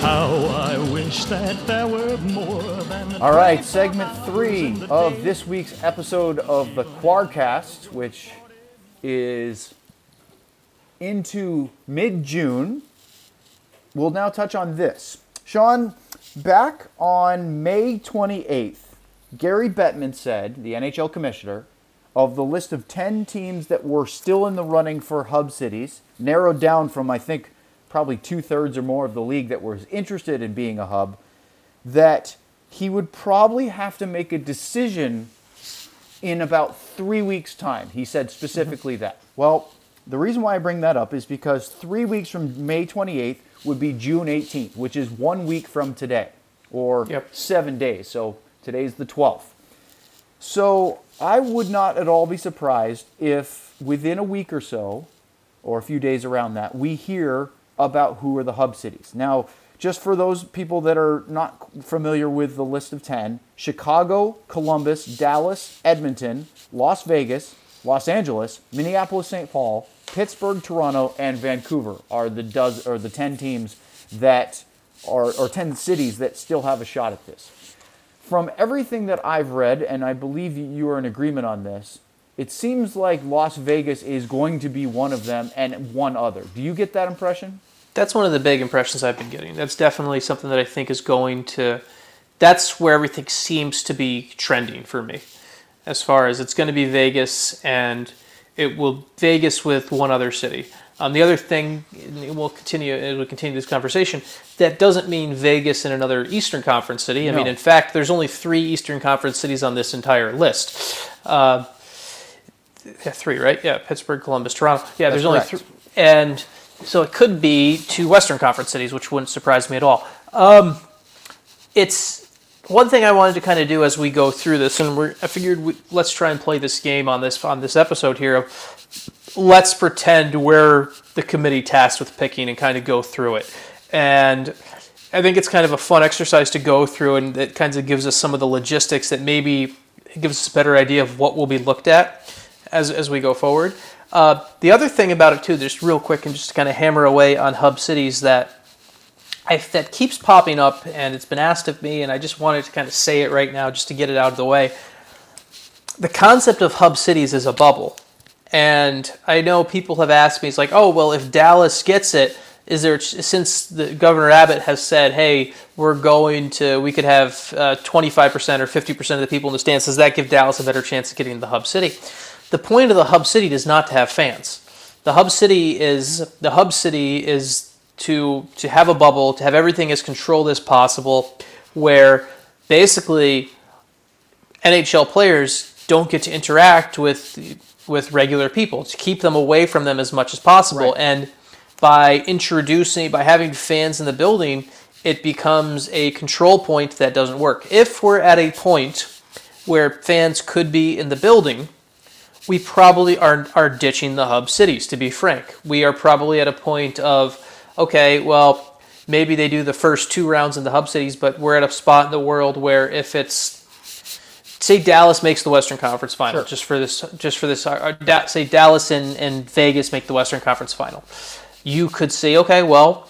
How I wish that there were more than All right, segment three of this week's episode of the Quarcast, which is into mid June. We'll now touch on this. Sean, back on May 28th, Gary Bettman said, the NHL commissioner, of the list of 10 teams that were still in the running for hub cities, narrowed down from, I think, probably two thirds or more of the league that was interested in being a hub, that he would probably have to make a decision in about three weeks' time. He said specifically that. Well, the reason why I bring that up is because three weeks from May 28th would be June 18th, which is one week from today, or Yep. seven days. So today's the 12th. So I would not at all be surprised if within a week or so, or a few days around that, we hear about who are the hub cities. Now, just for those people that are not familiar with the list of 10, Chicago, Columbus, Dallas, Edmonton, Las Vegas, Los Angeles, Minneapolis, St. Paul, Pittsburgh, Toronto, and Vancouver are the does or the 10 teams that are or 10 cities that still have a shot at this from everything that I've read, and I believe you are in agreement on this, it seems like Las Vegas is going to be one of them and one other. Do you get that impression? That's one of the big impressions I've been getting. That's definitely something that I think is going to. That's where everything seems to be trending for me, as far as it's going to be Vegas and it will Vegas with one other city. Um, the other thing, we'll continue. Will continue this conversation. That doesn't mean Vegas and another Eastern Conference city. I mean, in fact, there's only three Eastern Conference cities on this entire list. Uh, yeah, three, right? Yeah, Pittsburgh, Columbus, Toronto. Yeah, there's only three, and so it could be two Western Conference cities, which wouldn't surprise me at all. Um, it's one thing I wanted to kind of do as we go through this, and I figured we, let's try and play this game on this on this episode here. Of let's pretend we're the committee tasked with picking and kind of go through it, and I think it's kind of a fun exercise to go through, and it kind of gives us some of the logistics that maybe gives us a better idea of what will be looked at as, as we go forward. Uh, the other thing about it too, just real quick, and just to kind of hammer away on hub cities that I, that keeps popping up, and it's been asked of me, and I just wanted to kind of say it right now, just to get it out of the way. The concept of hub cities is a bubble, and I know people have asked me, it's like, oh well, if Dallas gets it, is there since the Governor Abbott has said, hey, we're going to, we could have uh, 25% or 50% of the people in the stands, does that give Dallas a better chance of getting the hub city? The point of the hub city is not to have fans. The hub city is the hub city is to to have a bubble, to have everything as controlled as possible, where basically NHL players don't get to interact with with regular people to keep them away from them as much as possible. Right. And by introducing, by having fans in the building, it becomes a control point that doesn't work. If we're at a point where fans could be in the building, we probably are, are ditching the hub cities, to be frank. We are probably at a point of, okay, well, maybe they do the first two rounds in the hub cities, but we're at a spot in the world where if it's say Dallas makes the Western Conference Final, Sure. just for this, just for this, uh, say Dallas and, and Vegas make the Western Conference Final, you could say, okay, well,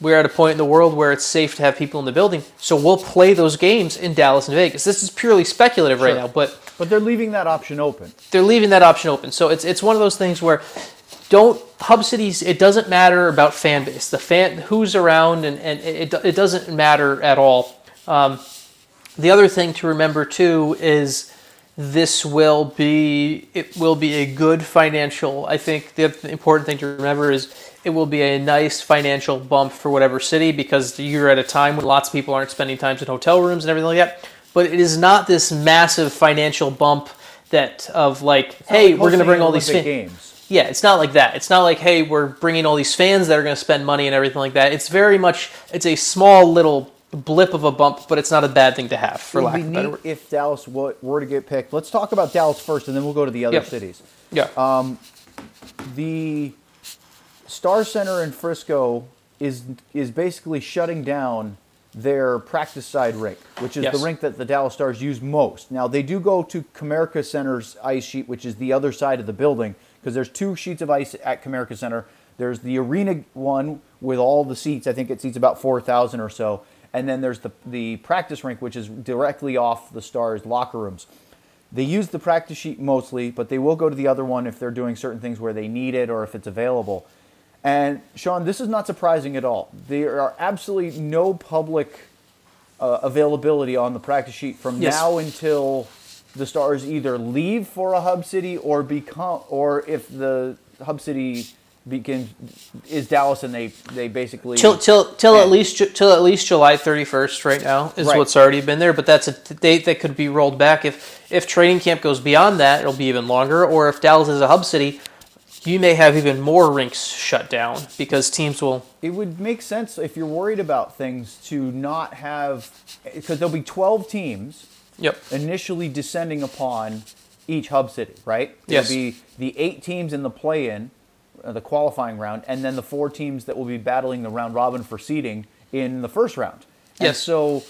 we're at a point in the world where it's safe to have people in the building, so we'll play those games in Dallas and Vegas. This is purely speculative right Sure. now, but But they're leaving that option open. they're leaving that option open. So it's it's one of those things where don't hub cities. It doesn't matter about fan base. The fan who's around and and it it doesn't matter at all. Um, the other thing to remember too is this will be it will be a good financial. I think the important thing to remember is it will be a nice financial bump for whatever city because you're at a time when lots of people aren't spending times in hotel rooms and everything like that. But it is not this massive financial bump that of like, hey, Like we're going to bring all these fans. games. Yeah, it's not like that. It's not like, hey, we're bringing all these fans that are going to spend money and everything like that. It's very much, it's a small little blip of a bump, but it's not a bad thing to have, for lack of better word. if Dallas were to get picked. Let's talk about Dallas first, and then we'll go to the other cities. Yeah. Um, the Star Center in Frisco is is basically shutting down their practice side rink, which is Yes. the rink that the Dallas Stars use most. Now they do go to Comerica Center's ice sheet, which is the other side of the building, because there's two sheets of ice at Comerica Center. There's the arena one with all the seats. I think it seats about four thousand or so, and then there's the the practice rink, which is directly off the Stars locker rooms. They use the practice sheet mostly, but they will go to the other one if they're doing certain things where they need it or if it's available. And Sean, this is not surprising at all. There are absolutely no public uh, availability on the practice sheet from Yes. now until the Stars either leave for a hub city or become, or if the hub city begins is Dallas and they they basically till till till at least till at least July 31st right now is Right. what's already been there but that's a date that could be rolled back if if training camp goes beyond that it'll be even longer or if Dallas is a hub city you may have even more rinks shut down because teams will it would make sense if you're worried about things to not have because there'll be 12 teams yep initially descending upon each hub city, right? Yes. It'll be the eight teams in the play-in, uh, the qualifying round, and then the four teams that will be battling the round robin for seeding in the first round. And Yes. so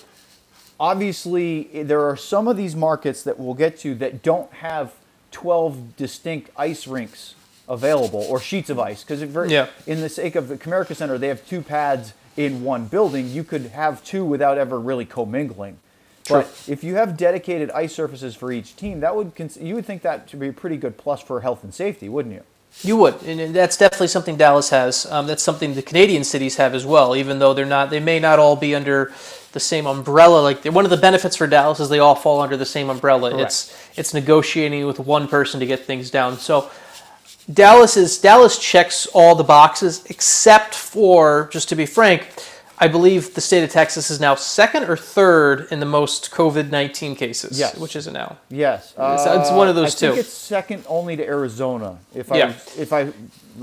obviously there are some of these markets that we'll get to that don't have 12 distinct ice rinks available or sheets of ice because Yeah. in the sake of the Comerica Center they have two pads in one building you could have two without ever really commingling True. but if you have dedicated ice surfaces for each team that would cons- you would think that to be a pretty good plus for health and safety wouldn't you You would, and that's definitely something Dallas has. Um, that's something the Canadian cities have as well. Even though they're not, they may not all be under the same umbrella. Like one of the benefits for Dallas is they all fall under the same umbrella. It's it's negotiating with one person to get things down. So Dallas is Dallas checks all the boxes except for just to be frank. I believe the state of Texas is now second or third in the most COVID nineteen cases. Yes. which is it now? yes It's- it's one of those I think it's second only to arizona if i Yeah. was- if i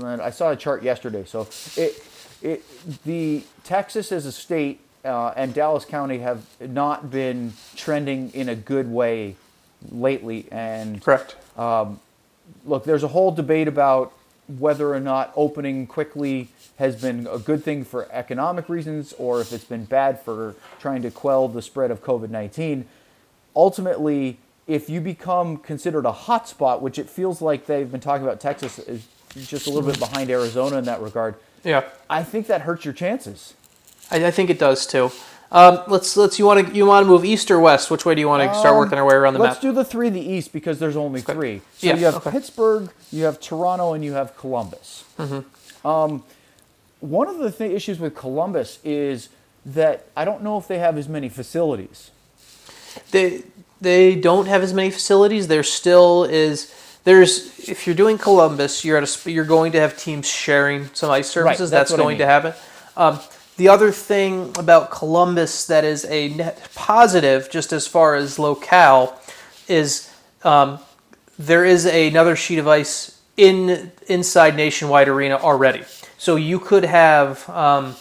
i saw a chart yesterday so it it the texas as a state uh, and dallas county have not been trending in a good way lately and Correct. Look, there's a whole debate about whether or not opening quickly has been a good thing for economic reasons or if it's been bad for trying to quell the spread of COVID 19. Ultimately, if you become considered a hotspot, which it feels like they've been talking about Texas is just a little bit behind Arizona in that regard, Yeah. I think that hurts your chances. I, I think it does too. Um, let's let's you want to you want to move east or west? Which way do you want to start working our way around the Um, Let's map? do the three in the East because there's only three. So Yeah, you have okay. Pittsburgh, you have Toronto, and you have Columbus. Mm-hmm. Um, one of the th- issues with Columbus is that I don't know if they have as many facilities. they they don't have as many facilities. There still is there's if you're doing Columbus, you're at a sp- you're going to have teams sharing some ice services. that's that's what I going to happen. Um, the other thing about Columbus that is a net positive, just as far as locale, is um, there is another sheet of ice in inside Nationwide Arena already. So you could have um,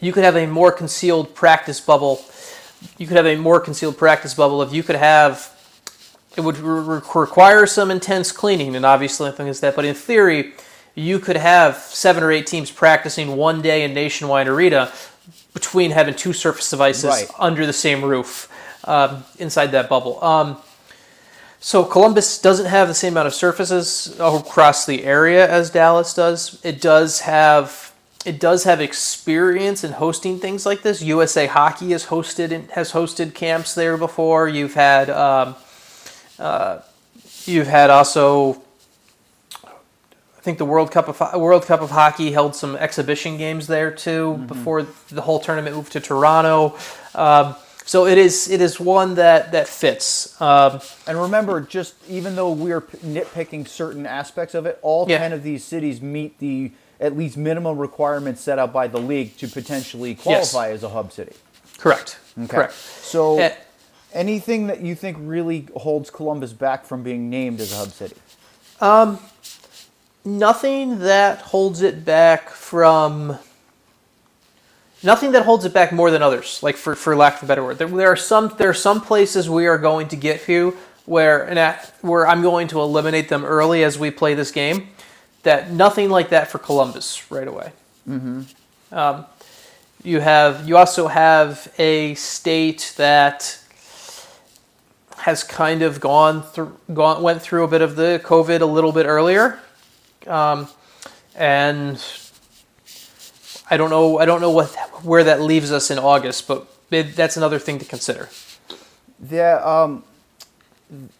you could have a more concealed practice bubble. You could have a more concealed practice bubble if you could have. It would re- re- require some intense cleaning, and obviously nothing is that. But in theory, you could have seven or eight teams practicing one day in Nationwide Arena between having two surface devices Right. under the same roof um, inside that bubble. Um, so Columbus doesn't have the same amount of surfaces across the area as Dallas does. It does have it does have experience in hosting things like this. USA Hockey has hosted and has hosted camps there before. You've had um, uh, you've had also I think the World Cup of World Cup of Hockey held some exhibition games there too before the whole tournament moved to Toronto. Um, so it is it is one that that fits. Um, And remember, just even though we're nitpicking certain aspects of it, all Yeah. 10 of these cities meet the at least minimum requirements set up by the league to potentially qualify as a hub city. correct. Correct. So, Eh, anything that you think really holds Columbus back from being named as a hub city? Nothing that holds it back from nothing that holds it back more than others like for, for lack of a better word. There, there are some there are some places we are going to get to where and at, where i'm going to eliminate them early as we play this game that nothing like that for columbus right away. Mm-hmm. um, you have you also have a state that has kind of gone through gone went through a bit of the covid a little bit earlier um, and I don't know. I don't know what where that leaves us in August, but it, that's another thing to consider. Yeah, um,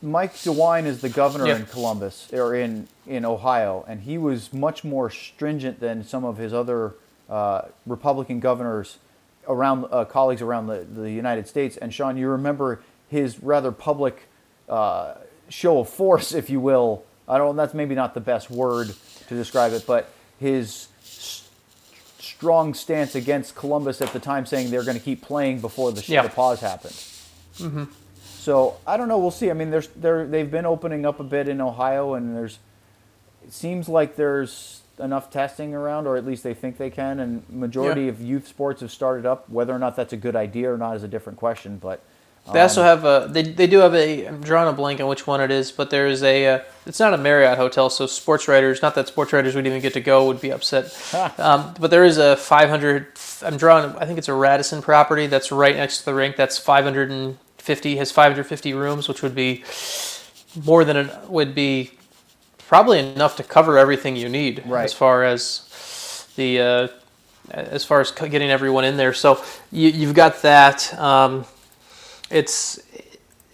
Mike DeWine is the governor Yeah. in Columbus or in in Ohio, and he was much more stringent than some of his other uh, Republican governors around uh, colleagues around the, the United States. And Sean, you remember his rather public uh, show of force, if you will. I don't. That's maybe not the best word to describe it, but his s- strong stance against Columbus at the time, saying they're going to keep playing before the, sh- Yeah. the pause happened. Mm-hmm. So I don't know. We'll see. I mean, there's they're, they've been opening up a bit in Ohio, and there's it seems like there's enough testing around, or at least they think they can. And majority Yeah. of youth sports have started up. Whether or not that's a good idea or not is a different question. But They also have a they, they do have a I'm drawing a blank on which one it is, but there's a uh, it's not a Marriott hotel, so sports writers not that sports writers would even get to go would be upset. um, but there is a 500 I'm drawing I think it's a Radisson property that's right next to the rink. That's 550 has 550 rooms, which would be more than an, would be probably enough to cover everything you need Right. as far as the uh, as far as getting everyone in there. So you, you've got that. Um, it's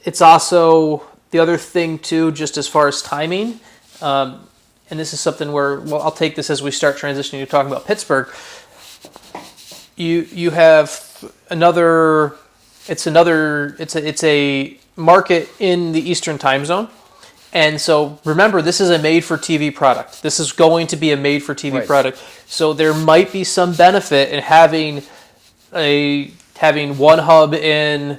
it's also the other thing too, just as far as timing. Um, and this is something where well, I'll take this as we start transitioning to talking about Pittsburgh. You you have another. It's another. It's a it's a market in the Eastern Time Zone. And so remember, this is a made for TV product. This is going to be a made for TV Right. product. So there might be some benefit in having a having one hub in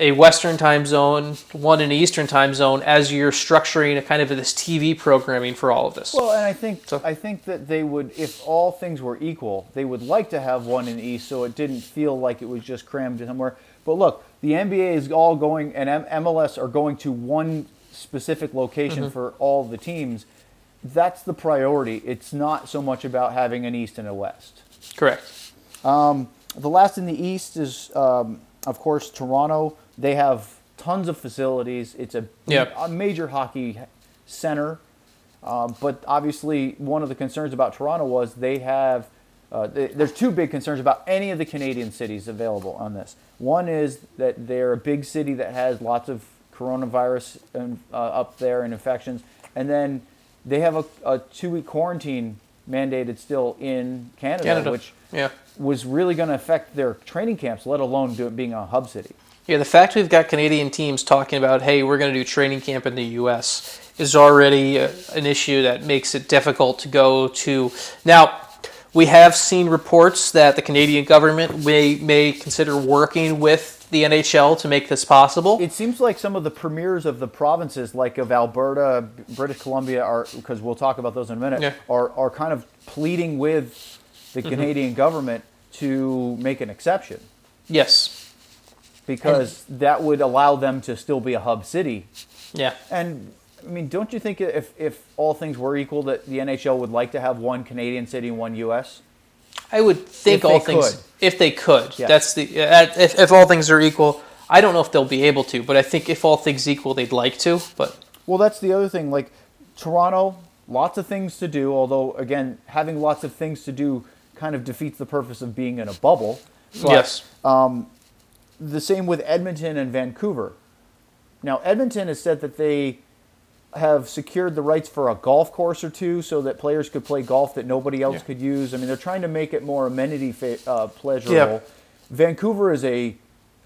a Western time zone, one in the Eastern time zone, as you're structuring a kind of this TV programming for all of this. well, and I think So- I think that they would, if all things were equal, they would like to have one in the East, so it didn't feel like it was just crammed somewhere. But look, the NBA is all going, and M- MLS are going to one specific location Mm-hmm. for all the teams. That's the priority. It's not so much about having an East and a West. Correct. The last in the East is, um, of course, Toronto. They have tons of facilities. It's a, Yeah. a major hockey center. Um, but obviously, one of the concerns about Toronto was they have. Uh, th- there's two big concerns about any of the Canadian cities available on this. One is that they're a big city that has lots of coronavirus um, uh, up there and infections, and then they have a, a two-week quarantine mandated still in Canada, Canada. which Yeah. was really going to affect their training camps, let alone do it being a hub city. Yeah, the fact we've got Canadian teams talking about, hey, we're going to do training camp in the U.S. is already uh an issue that makes it difficult to go to. Now, we have seen reports that the Canadian government may, may consider working with the NHL to make this possible. It seems like some of the premiers of the provinces, like of Alberta, British Columbia, are because we'll talk about those in a minute, Yeah. are, are kind of pleading with the Canadian government to make an exception yes. Because that would allow them to still be a hub city. Yeah. And I mean, don't you think if, if all things were equal, that the NHL would like to have one Canadian city and one U.S.? I would think If all things could. if they could. Yeah. That's the uh, if, if all things are equal. I don't know if they'll be able to, but I think if all things equal, they'd like to. But Well, that's the other thing. Like Toronto, lots of things to do. Although, again, having lots of things to do kind of defeats the purpose of being in a bubble. But yes, The same with Edmonton and Vancouver. Now, Edmonton has said that they have secured the rights for a golf course or two, so that players could play golf that nobody else Yeah. could use. I mean, they're trying to make it more amenity fa- uh, pleasurable. Yeah. Vancouver is a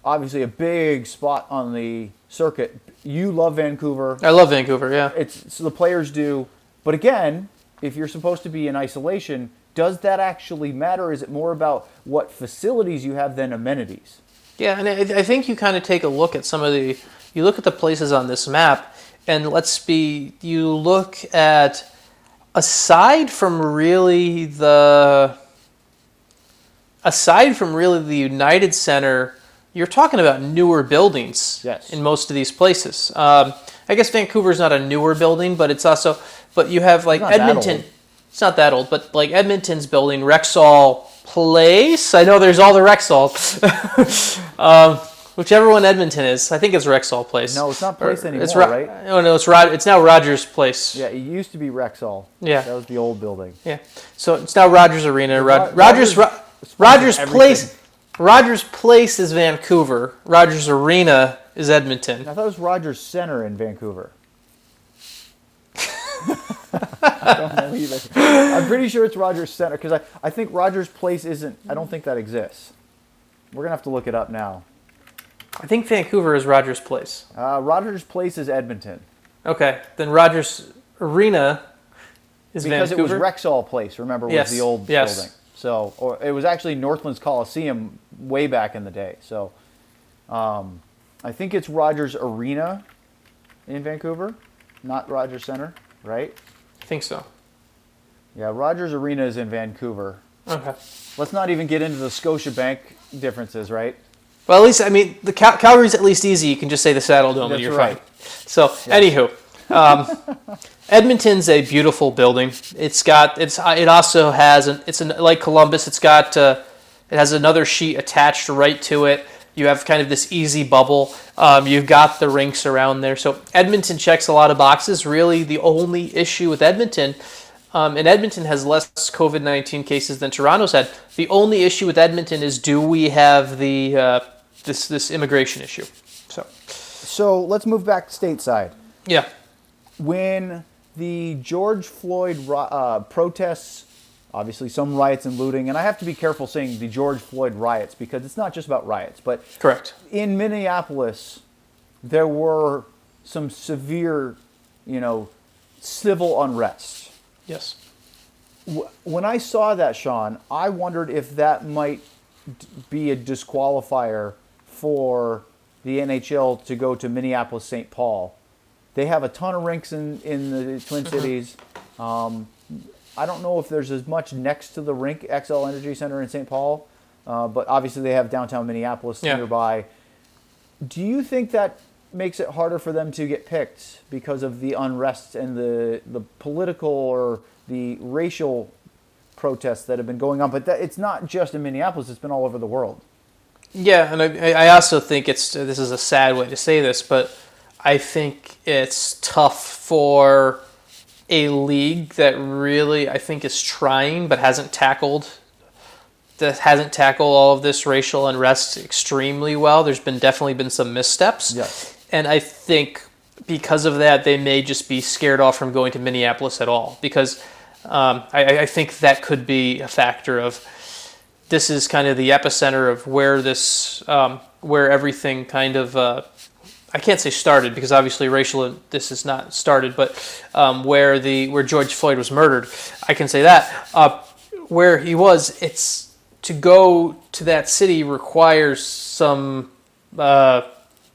obviously a big spot on the circuit. You love Vancouver. I love Vancouver. Yeah. it's so the players do. But again, if you're supposed to be in isolation, does that actually matter? Is it more about what facilities you have than amenities? Yeah, and I, I think you kind of take a look at some of the, you look at the places on this map, and let's be, you look at aside from really the aside from really the United Center, you're talking about newer buildings Yes. in most of these places. Um, I guess Vancouver's not a newer building, but it's also but you have like Edmonton. It's not that old, but like Edmonton's building, Rexall Place. I know there's all the Rexall. um, whichever one Edmonton is, I think it's Rexall Place. No, it's not Place Or- anymore, it's Ro- right? Oh no, it's Rod. It's now Rogers Place. Yeah, it used to be Rexall. Yeah. That was the old building. Yeah. So it's now Rogers Arena. Rod- Ro- Rogers Rogers Ro- Rogers. Place. Rogers Place is Vancouver. Rogers Arena is Edmonton. I thought it was Rogers Center in Vancouver. I don't know either. I'm pretty sure it's Rogers Center because I, I think Rogers Place isn't. I don't think that exists. We're gonna have to look it up now. I think Vancouver is Rogers Place. Uh, Rogers Place is Edmonton Okay, then Rogers Arena is because Vancouver. it was Rexall Place. Remember, was Yes, the old yes. building. So, or it was actually Northlands Coliseum way back in the day. So, um, I think it's Rogers Arena in Vancouver, not Rogers Center, right? I think so. Yeah, Rogers Arena is in Vancouver. Okay. Let's not even get into the Scotiabank differences, right? Well, at least I mean the Cal- Calgary's at least easy. You can just say the Saddledome That's and you're right. fine. So, anywho, um, Edmonton's a beautiful building. It's got it's it also has an it's an, like Columbus. It's got uh, it has another sheet attached right to it. You have kind of this easy bubble. Um, you've got the rinks around there. So Edmonton checks a lot of boxes. Really, the only issue with Edmonton, um, and Edmonton has less COVID nineteen cases than Toronto's had. The only issue with Edmonton is do we have the uh, this this immigration issue? So So let's move back stateside. yeah, When the George Floyd uh, protests, obviously some riots and looting, and I have to be careful saying the George Floyd riots because it's not just about riots, but correct. in Minneapolis, there were some severe, you know, civil unrest. Yes. When I saw that, Sean, I wondered if that might be a disqualifier for the NHL to go to Minneapolis St. Paul. They have a ton of rinks in, in the Twin Cities. Um, I don't know if there's as much next to the rink, Xcel Energy Center in St. Paul, uh, but obviously they have downtown Minneapolis Yeah. nearby. Do you think that makes it harder for them to get picked because of the unrest and the the political or the racial protests that have been going on? But that, it's not just in Minneapolis; it's been all over the world. Yeah, and I, I also think it's this is a sad way to say this, but I think it's tough for a league that really I think is trying but hasn't tackled that hasn't tackled all of this racial unrest extremely well. There's been definitely been some missteps. Yes. And I think because of that, they may just be scared off from going to Minneapolis at all. Because um, I, I think that could be a factor of this is kind of the epicenter of where this, um, where everything kind of, uh, I can't say started because obviously racial this is not started, but um, where the where George Floyd was murdered, I can say that. Uh, where he was, it's to go to that city requires some. Uh,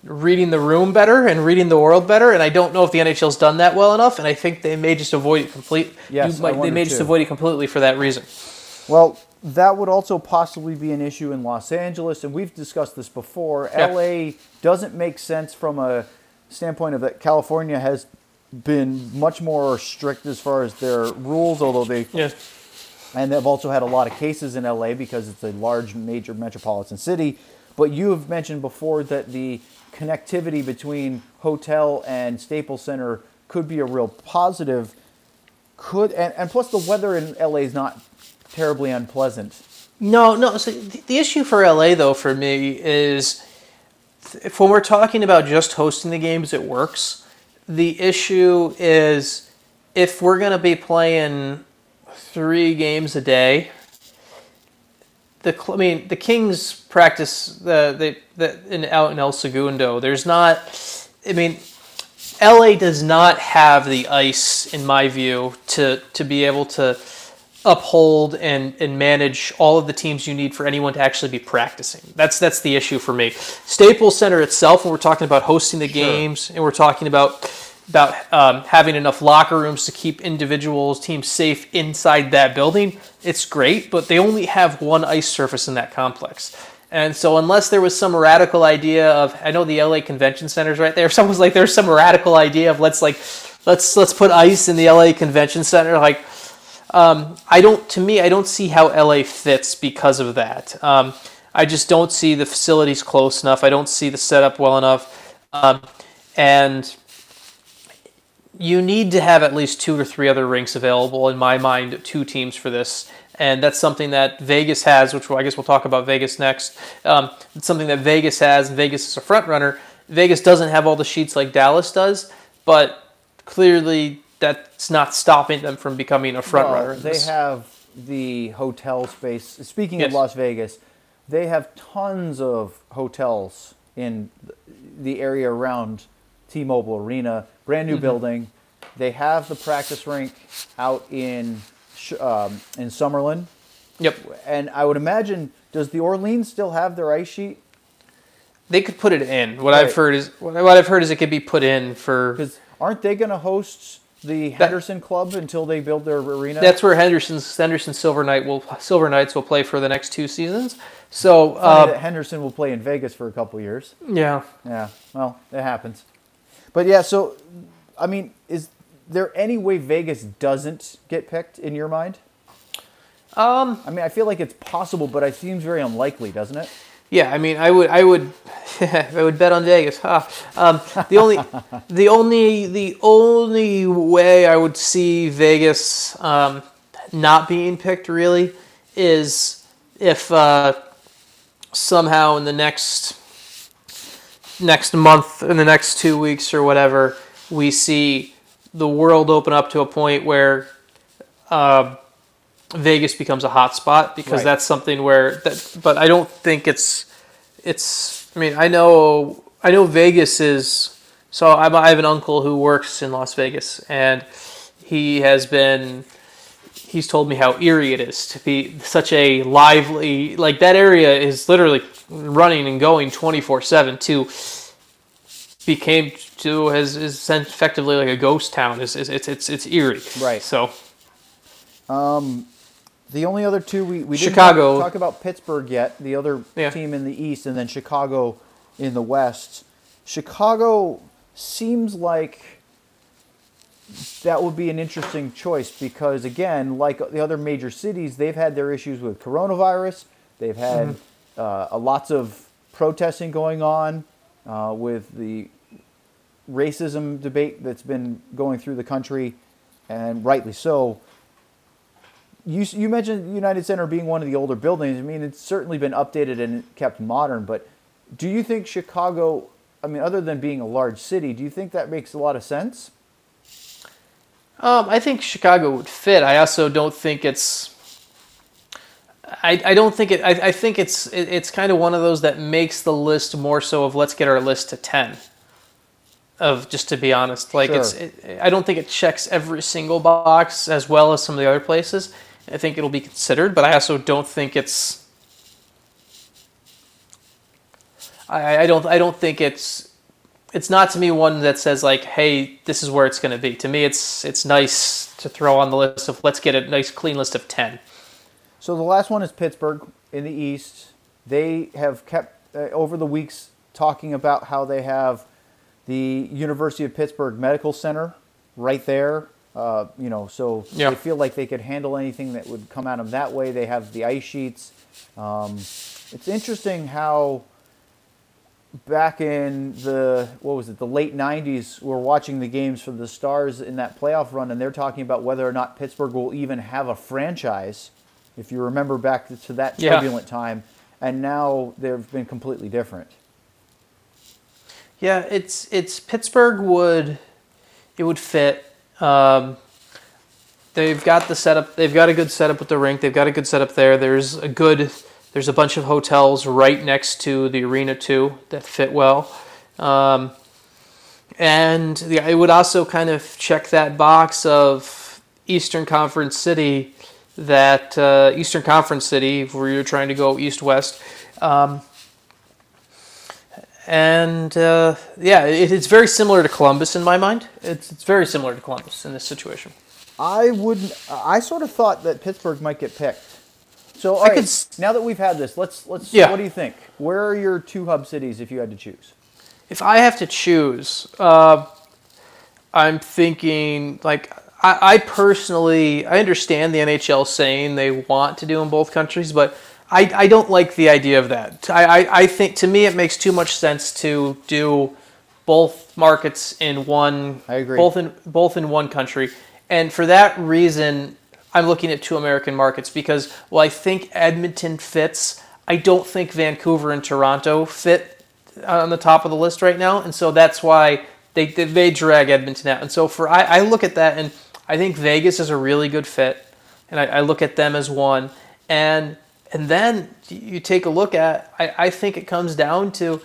reading the room better and reading the world better. And I don't know if the NHL's done that well enough. And I think they may just avoid it complete. Yes, might, they may just avoid it completely for that reason. Well, that would also possibly be an issue in Los Angeles, and we've discussed this before. Yeah. LA doesn't make sense from a standpoint of that California has been much more strict as far as their rules, although they Yeah. and they've also had a lot of cases in LA because it's a large major metropolitan city. But you have mentioned before that the connectivity between hotel and Staples Center could be a real positive. Could and, and plus the weather in LA is not terribly unpleasant. No, no. So the, issue for LA though, for me, is if when we're talking about just hosting the games, it works. The issue is if we're going to be playing three games a day. The I mean the Kings practice the the in out in El Segundo. There's not. I mean, LA does not have the ice, in my view, to to be able to uphold and, and manage all of the teams you need for anyone to actually be practicing. That's that's the issue for me. Staples Center itself, when we're talking about hosting the games and we're talking about about um, having enough locker rooms to keep individuals, teams safe inside that building. It's great, but they only have one ice surface in that complex. And so, unless there was some radical idea of, I know the LA Convention Center's right there. If someone's like, there's some radical idea of let's like, let's let's put ice in the LA Convention Center. Like, um, I don't. To me, I don't see how LA fits because of that. Um, I just don't see the facilities close enough. I don't see the setup well enough, um, and you need to have at least two or three other rinks available. In my mind, two teams for this, and that's something that Vegas has. Which I guess we'll talk about Vegas next. Um, it's something that Vegas has, and Vegas is a front runner. Vegas doesn't have all the sheets like Dallas does, but clearly that's not stopping them from becoming a front Well, runner. They this. have the hotel space. Speaking Yes. of Las Vegas, they have tons of hotels in the area around T-Mobile Arena. Brand Mm-hmm. new building. They have the practice rink out in um, in Summerlin, Yep. and I would imagine does the Orleans still have their ice sheet? They could put it in. What Right. I've heard is what what I've heard is it could be put in for. Because aren't they going to host the Henderson Club until they build their arena? That's where Henderson's Henderson Silver Knight will Silver Knights will play for the next two seasons. So uh, that Henderson will play in Vegas for a couple years. yeah, Yeah, well, it happens. But yeah, so I mean, is there any way Vegas doesn't get picked in your mind? um, I mean, I feel like it's possible, but it seems very unlikely, doesn't it? Yeah. I mean, I would I would I would bet on Vegas. Huh. Um, the only the only the only way I would see Vegas um, not being picked really is if uh, somehow in the next next month in the next two weeks or whatever we see the world open up to a point where uh, Vegas becomes a hot spot because Right. that's something where that but I don't think it's it's I mean I know I know Vegas is so I'm, I have an uncle who works in Las Vegas and he has been he's told me how eerie it is to be such a lively like that area is literally running and going 24/7 to became to has is effectively like a ghost town is it's it's it's eerie Right. so um, The only other two we, we didn't Chicago. talk, talk about Pittsburgh yet, the other Yeah. team in the East, and then Chicago in the West. Chicago seems like that would be an interesting choice because, again, like the other major cities, they've had their issues with coronavirus. They've had uh, a lots of protesting going on uh, with the racism debate that's been going through the country, and rightly so you you mentioned United Center being one of the older buildings. I mean, it's certainly been updated and kept modern. But do you think Chicago? I mean, other than being a large city, do you think that makes a lot of sense? Um, I think Chicago would fit. I also don't think it's. I, I don't think it. I, I think it's it, it's kind of one of those that makes the list more so of let's get our list to ten. Of just to be honest, like it's. It, I don't think it checks every single box as well as some of the other places. I think it'll be considered, but I also don't think it's. I, I don't I don't think it's it's not to me one that says like, hey, this is where it's going to be. To me, it's it's nice to throw on the list of let's get a nice clean list of ten. So the last one is Pittsburgh in the East. They have kept uh, over the weeks talking about how they have the University of Pittsburgh Medical Center right there. Uh, you know, so Yeah. they feel like they could handle anything that would come at them that way. They have the ice sheets. Um, it's interesting how back in the what was it the late 90s we're watching the games for the stars in that playoff run and they're talking about whether or not pittsburgh will even have a franchise if you remember back to that Yeah. turbulent time and now they've been completely different Yeah, it's it's Pittsburgh would it would fit. Um, they've got the setup. They've got a good setup with the rink. They've got a good setup there. There's a good. There's a bunch of hotels right next to the arena too that fit well. Um, and the, it would also kind of check that box of Eastern Conference City, that uh, Eastern Conference City where you're trying to go east west. Um, and uh, yeah, it, it's very similar to Columbus in my mind. It's it's very similar to Columbus in this situation. I wouldn't. I sort of thought that Pittsburgh might get picked. So all I right, could now that we've had this, let's let's. Yeah. What do you think? Where are your two hub cities if you had to choose? If I have to choose, uh, I'm thinking like I, I personally I understand the NHL saying they want to do in both countries, but I, I don't like the idea of that. I, I, I think to me it makes too much sense to do both markets in one. I agree. Both in both in one country, and for that reason, I'm looking at two American markets because while I think Edmonton fits, I don't think Vancouver and Toronto fit on the top of the list right now, and so that's why they they, they drag Edmonton out. And so for I, I look at that and I think Vegas is a really good fit, and I, I look at them as one, and and then you take a look at I, I think it comes down to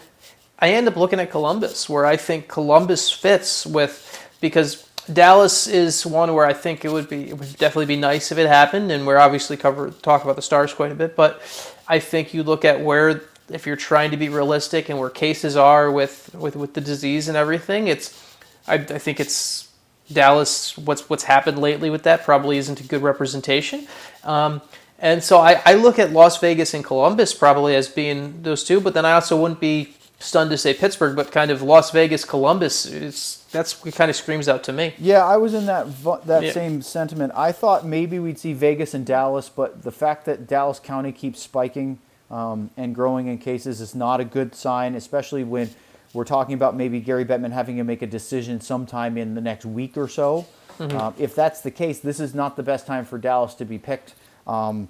I end up looking at Columbus, where I think Columbus fits with because Dallas is one where I think it would be it would definitely be nice if it happened, and we're obviously cover talk about the stars quite a bit, but I think you look at where if you're trying to be realistic and where cases are with with, with the disease and everything, it's I, I think it's Dallas. What's what's happened lately with that probably isn't a good representation. Um, and so I, I look at Las Vegas and Columbus probably as being those two, but then I also wouldn't be stunned to say Pittsburgh, but kind of Las Vegas, Columbus. It's that's what kind of screams out to me. Yeah, I was in that that Yeah. same sentiment. I thought maybe we'd see Vegas and Dallas, but the fact that Dallas County keeps spiking um, and growing in cases is not a good sign, especially when we're talking about maybe Gary Bettman having to make a decision sometime in the next week or so. Um, if that's the case, this is not the best time for Dallas to be picked. Um,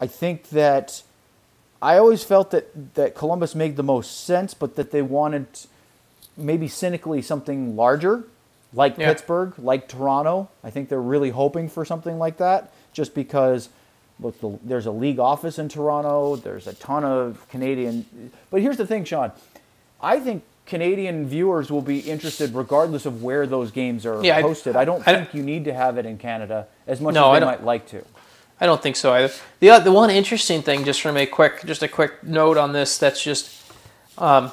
I think that I always felt that, that Columbus made the most sense, but that they wanted maybe cynically something larger, like Yeah. Pittsburgh, like Toronto. I think they're really hoping for something like that, just because look, the, there's a league office in Toronto. There's a ton of Canadian. But here's the thing, Sean. I think Canadian viewers will be interested regardless of where those games are Yeah, I- hosted. I, don't I- think you need to have it in Canada as much No, I as they might like to. I don't think so either. The oth- the one interesting thing, just from a quick, just a quick note on this, that's just, um,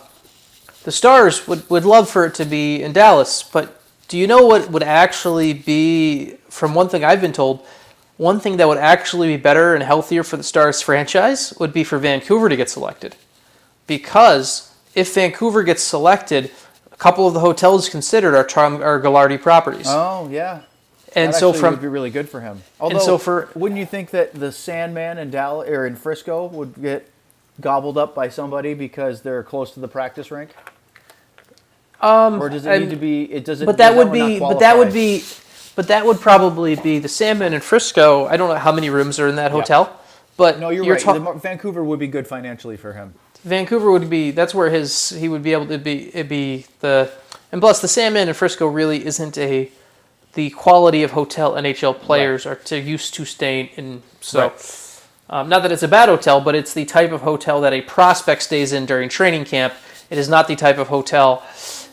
the Stars would, would love for it to be in Dallas, but do you know what would actually be, from one thing I've been told, one thing that would actually be better and healthier for the Stars franchise would be for Vancouver to get selected, because if Vancouver gets selected, a couple of the hotels considered are are Gaglardi properties, Oh yeah. And that so from would be really good for him. Although, so for- wouldn't you think that the Sandman in Dallas or in Frisco would get gobbled up by somebody because they're close to the practice rink? Um, or does it need to be? It doesn't. but that would be but that would be but that would probably be the Sandman in Frisco. I don't know how many rooms are in that hotel, but No, you're, right. ta- Vancouver would be good financially for him. Vancouver would be that's where his he would be able to be it be the and plus the Sandman in Frisco really isn't a the quality of hotel NHL players are to used to staying in. So um, not that it's a bad hotel, but it's the type of hotel that a prospect stays in during training camp. It is not the type of hotel.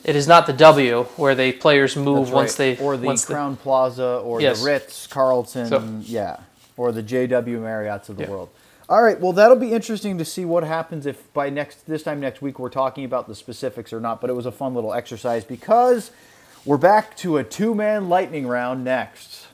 It is not the W where the players move That's once they or the once Crowne Plaza or Yes. the Ritz Carlton, So- yeah, or the JW Marriotts of the Yeah. world. All right, well that'll be interesting to see what happens if by next this time next week we're talking about the specifics or not. But it was a fun little exercise because we're back to a two-man lightning round next.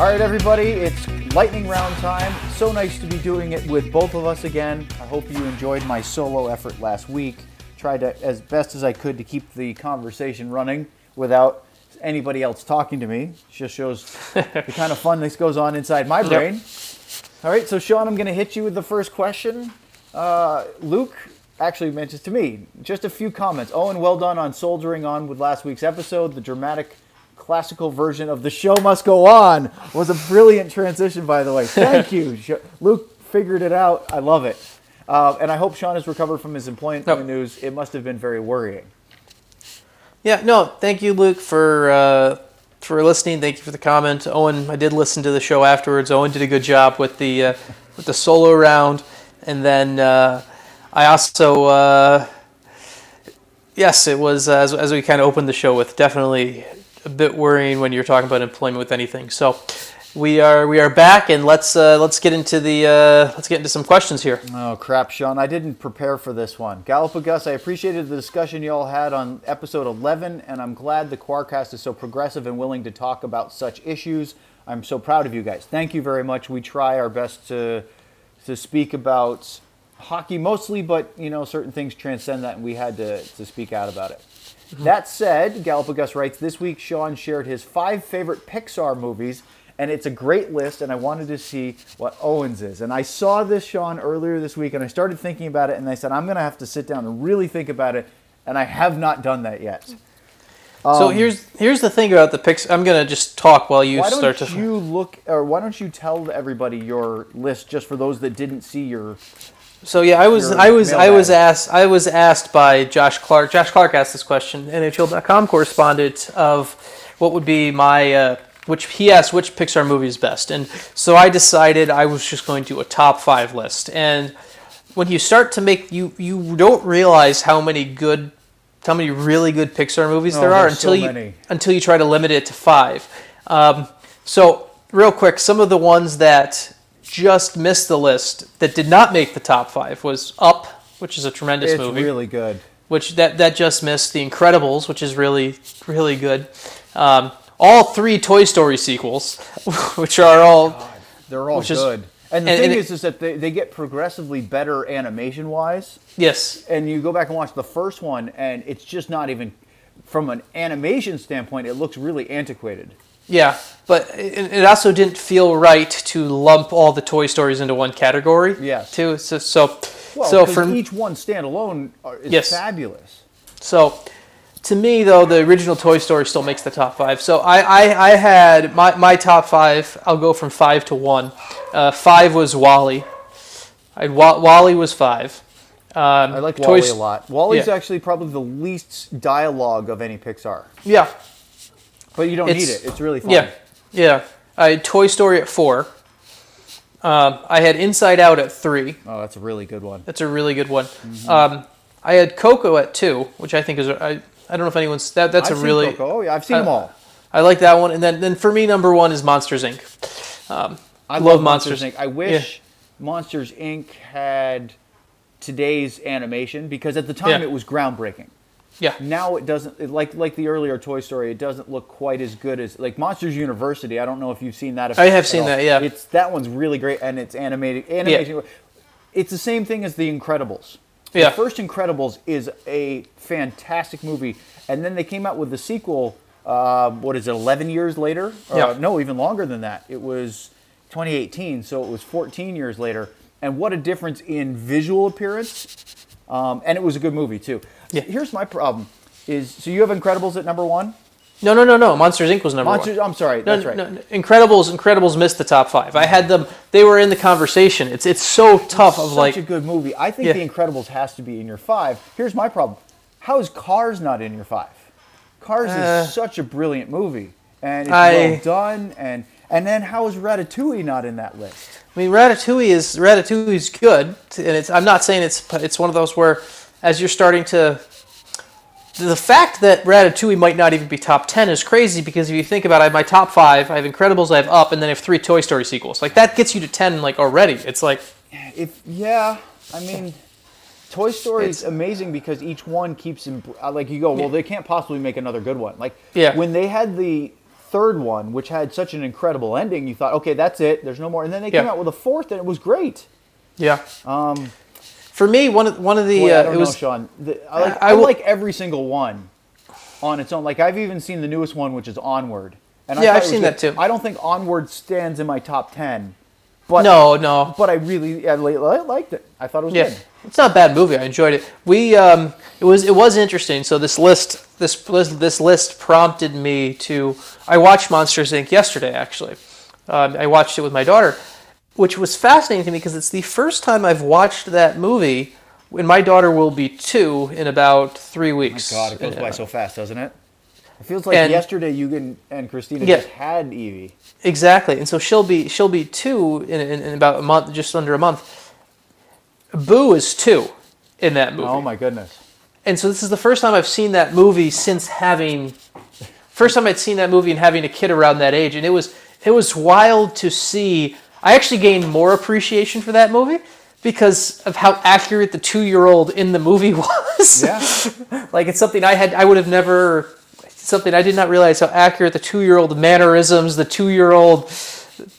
All right, everybody, it's lightning round time. So nice to be doing it with both of us again. I hope you enjoyed my solo effort last week. Tried to, as best as I could to keep the conversation running without anybody else talking to me. Just shows the kind of fun this goes on inside my brain. All right, so Sean, I'm going to hit you with the first question. Uh, Luke actually mentions to me just a few comments. Owen, well done on soldiering on with last week's episode. The dramatic classical version of "The Show Must Go On" was a brilliant transition, by the way. Thank you, Luke. Figured it out. I love it, uh, and I hope Sean has recovered from his employment Yep. news. It must have been very worrying. Yeah, no, thank you, Luke, for uh, for listening. Thank you for the comment, Owen. I did listen to the show afterwards. Owen did a good job with the uh, with the solo round, and then uh, I also uh, yes, it was uh, as as we kind of opened the show with definitely a bit worrying when you're talking about employment with anything. So. We are we are back and let's uh, let's get into the uh, let's get into some questions here. Oh crap, Sean! I didn't prepare for this one. Galapagos, I appreciated the discussion you all had on episode 11, and I'm glad the Quarcast is so progressive and willing to talk about such issues. I'm so proud of you guys. Thank you very much. We try our best to to speak about hockey mostly, but you know certain things transcend that, and we had to to speak out about it. That said, Galapagos writes this week. Sean shared his five favorite Pixar movies and it's a great list and i wanted to see what owens is and i saw this sean earlier this week and i started thinking about it and i said i'm going to have to sit down and really think about it and i have not done that yet so um, here's here's the thing about the Pixar. I'm gonna just talk while you why start don't to. you look or why don't you tell everybody your list just for those that didn't see your So yeah, I was I was I was asked I was asked by Josh Clark. Josh Clark asked this question, NHL.com correspondent of what would be my uh, which he asked which Pixar movie is best, and so I decided I was just going to do a top five list. And when you start to make you you don't realize how many good how many really good Pixar movies Oh, there are until so you many. until you try to limit it to five. Um, so real quick, some of the ones that just missed the list that did not make the top five was Up, which is a tremendous it's movie. really good. Which that that just missed The Incredibles, which is really really good. Um, all three Toy Story sequels, which are all they're all Which is- good. And the and- thing and it- is is that they, they get progressively better animation wise yes, and you go back and watch the first one and it's just not even from an animation standpoint it looks really antiquated yeah. But it, it also didn't feel right to lump all the Toy Stories into one category. Yes. Too. So so well so for each one standalone is Yes. fabulous So, to me, though, the original Toy Story still makes the top five. So I, I, I had my, my top five. I'll go from five to one. Uh, five was WALL-E. I had WALL-E was five. Um, i like Toy WALL-E a lot WALL-E's yeah. actually probably the least dialogue of any pixar Yeah, but you don't need it it's really fun yeah, yeah. I had Toy Story at four. Um, I had Inside Out at three. oh that's a really good one That's a really good one. Mm-hmm. Um, I had Coco at two, which I think is I, I don't know if anyone's that that's I've a really Coco. oh yeah i've seen them Uh, all I like that one. And then, then for me, number one is Monsters Inc. Um, I love love Monsters. Monsters Inc. I wish Monsters Inc. had today's animation because at the time Yeah. it was groundbreaking. Yeah, Now it doesn't it- like like the earlier Toy Story. It doesn't look quite as good as like Monsters University. I don't know if you've seen that. I have seen all. that, yeah. it's that one's really great and it's animated. Animation. It's the same thing as The Incredibles. Yeah. The first Incredibles is a fantastic movie, and then they came out with the sequel. Uh, what is it? Eleven years later? Yeah. Uh, no, even longer than that. It was 2018, so it was 14 years later. And what a difference in visual appearance. Um, and it was a good movie too. Yeah. Here's my problem: is so you have Incredibles at number one. no, no, no, no. Monsters Inc. was number Monsters. one. I'm sorry, No, that's right. no, Incredibles, Incredibles missed the top five. I had them; they were in the conversation. It's it's so tough. Of like Such like, a good movie. I think Yeah. The Incredibles has to be in your five. Here's my problem: how is Cars not in your five? Cars Uh, is such a brilliant movie, and it's I- well done. And and then how is Ratatouille not in that list? I mean, Ratatouille is Ratatouille is good, and it's. I'm not saying it's. It's one of those where, as you're starting to. The fact that Ratatouille might not even be top ten is crazy because if you think about it, I have my top five, I have Incredibles, I have Up, and then I have three Toy Story sequels. Like that gets you to ten, like already. It's like If yeah, I mean, Toy Story is amazing because each one keeps im- uh, like you go. Well, they can't possibly make another good one. Like Yeah. when they had the third one, which had such an incredible ending, you thought, okay, that's it. There's no more. And then they came Yeah. out with a fourth, and it was great. Yeah. Um, for me, one of one of the Boy, uh, I don't it was know, Sean. The, I, like, I I, will- like every single one on its own. Like I've even seen the newest one, which is Onward. And Yeah, I've seen good. that too. I don't think Onward stands in my top ten, but no, no. but I really I liked it. I thought it was Yeah, good. it's not a bad movie. I enjoyed it. We um, it was it was interesting. So this list this list, this list prompted me to. I watched Monsters Inc. yesterday, actually. Um, I watched it with my daughter, which was fascinating to me because it's the first time I've watched that movie. When my daughter will be two in about three oh weeks. Oh God, it goes by so fast, doesn't it? It feels like And- yesterday you and, and Christina Yeah. just had Evie. Exactly, and so she'll be she'll be two in, in, in about a month, just under a month. Boo is two in that movie, Oh my goodness. and so this is the first time I've seen that movie since having, first time I'd seen that movie and having a kid around that age, and it was it was wild to see. I actually gained more appreciation for that movie because of how accurate the two year old in the movie was. Yeah. like it's something I had I would have never something I did not realize how accurate the two year old mannerisms, the two year old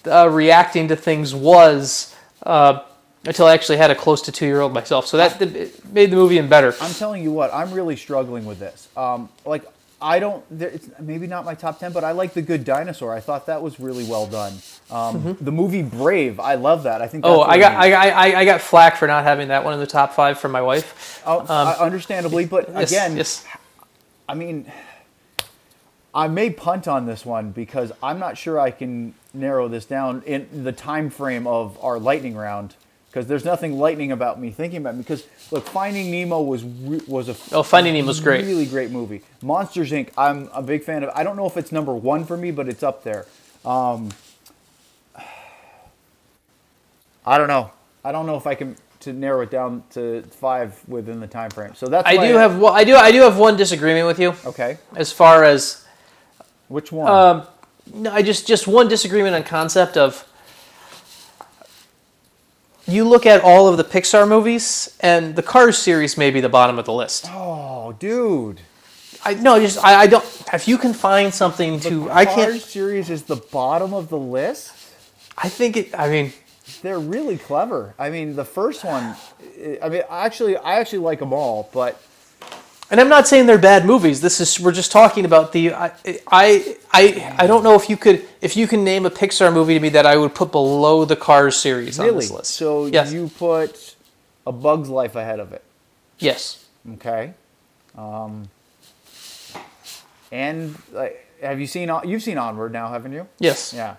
uh, reacting to things was uh, until I actually had a close to two year old myself. So that it made the movie even better. I'm telling you what, I'm really struggling with this. Um, like, I don't, there, it's maybe not my top 10, but I like The Good Dinosaur. I thought that was really well done. Um, The movie Brave, I love that. I think that's Mm-hmm. Oh, I got. I, I, I got flack for not having that one in the top five from my wife. Oh, I- understandably, but Yes, again, yes. I mean, I may punt on this one because I'm not sure I can narrow this down in the time frame of our lightning round. Because there's nothing lightning about me thinking about me. Because look, Finding Nemo was re- was a Oh, Finding Nemo's great. really great movie. Monsters Inc. I'm a big fan of. I don't know if it's number one for me, but it's up there. Um, I don't know. I don't know if I can to narrow it down to five within the time frame. So that's I do have one, I do I do have one disagreement with you okay. as far as Which one? Um, no, I just just one disagreement on concept of. You look at all of the Pixar movies, and the Cars series may be the bottom of the list. oh, dude. I no, just I, I don't. If you can find something to, I can't. series is the bottom of the list. I think it. I mean, They're really clever. I mean, the first one. I mean, actually, I actually like them all, but and I'm not saying they're bad movies. This is we're just talking about the. I I I, I don't know if you could if you can name a Pixar movie to me that I would put below the Cars series on this list. So yes, you put A Bug's Life ahead of it. yes. Okay. Um, and like, have you seen? You've seen Onward now, haven't you? Yes. Yeah.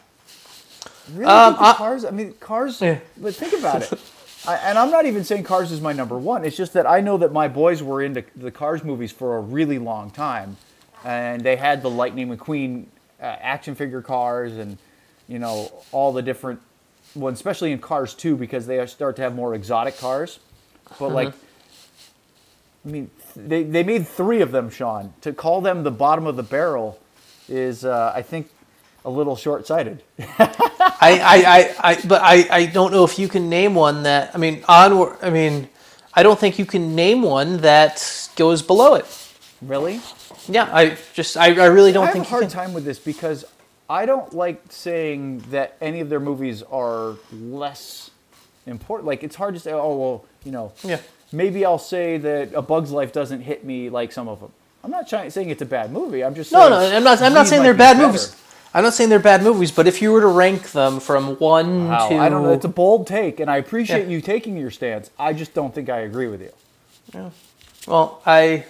Really? Um, I- cars. I mean, cars. Yeah. But think about it. I, and I'm not even saying Cars is my number one. It's just that I know that my boys were into the Cars movies for a really long time, and they had the Lightning McQueen uh, action figure cars, and you know all the different ones, especially in Cars 2 because they start to have more exotic cars. But like, I mean, they they made three of them, Sean. To call them the bottom of the barrel is, uh, I think, a little short-sighted. I, I, I, I, but I, I don't know if you can name one that. I mean, onward. I mean, I don't think you can name one that goes below it. really? Yeah, I just, I, I really don't think I have a hard time with this because I don't like saying that any of their movies are less important. Like it's hard to say, oh well, you know, Yeah. maybe I'll say that A Bug's Life doesn't hit me like some of them. I'm not trying saying it's a bad movie. I'm just No, saying no, I'm not. I'm not saying they're bad better. movies. I'm not saying they're bad movies, but if you were to rank them from one Wow, to, I don't know. It's a bold take, and I appreciate Yeah. you taking your stance. I just don't think I agree with you. Yeah. well, I,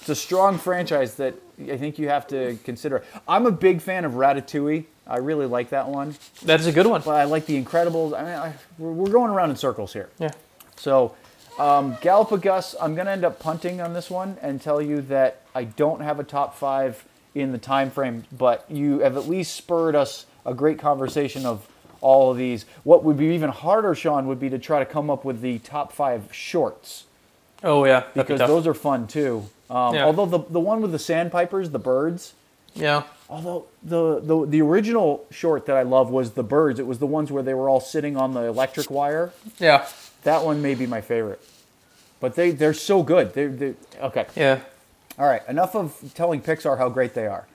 It's a strong franchise that I think you have to consider. I'm a big fan of Ratatouille. I really like that one, that's a good one. but I like The Incredibles. I mean, I, we're, we're going around in circles here. Yeah. So, um, Galapagos, I'm going to end up punting on this one and tell you that I don't have a top five in the time frame, but you have at least spurred us a great conversation of all of these. What would be even harder, Sean, would be to try to come up with the top five shorts Oh yeah, because those are fun too. Um, Yeah. Although the, the one with the sandpipers, the birds, yeah. although the, the the original short that I love was the birds. It was the ones where they were all sitting on the electric wire. Yeah. That one may be my favorite. But they, they're so good. They're, they okay. Yeah. All right. Enough of telling Pixar how great they are.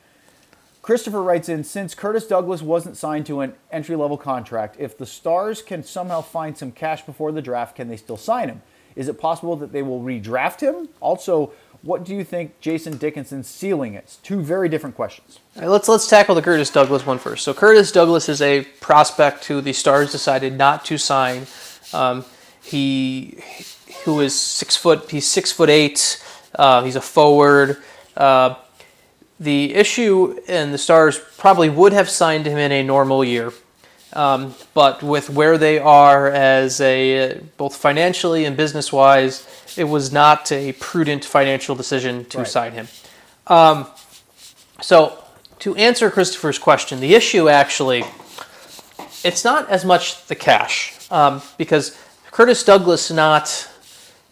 Christopher writes in Since Curtis Douglas wasn't signed to an entry level contract, if the Stars can somehow find some cash before the draft, can they still sign him? Is it possible that they will redraft him? Also, what do you think Jason Dickinson's ceiling is? Two very different questions. All right, let's let's tackle the Curtis Douglas one first. So Curtis Douglas is a prospect who the Stars decided not to sign. Um, he who is six foot. He's six foot eight. Uh, he's a forward. Uh, the issue, and the Stars probably would have signed him in a normal year, um, but with where they are as a both financially and business wise, it was not a prudent financial decision to Right. sign him. Um, so, to answer Christopher's question, the issue actually, it's not as much the cash um, because Curtis Douglas not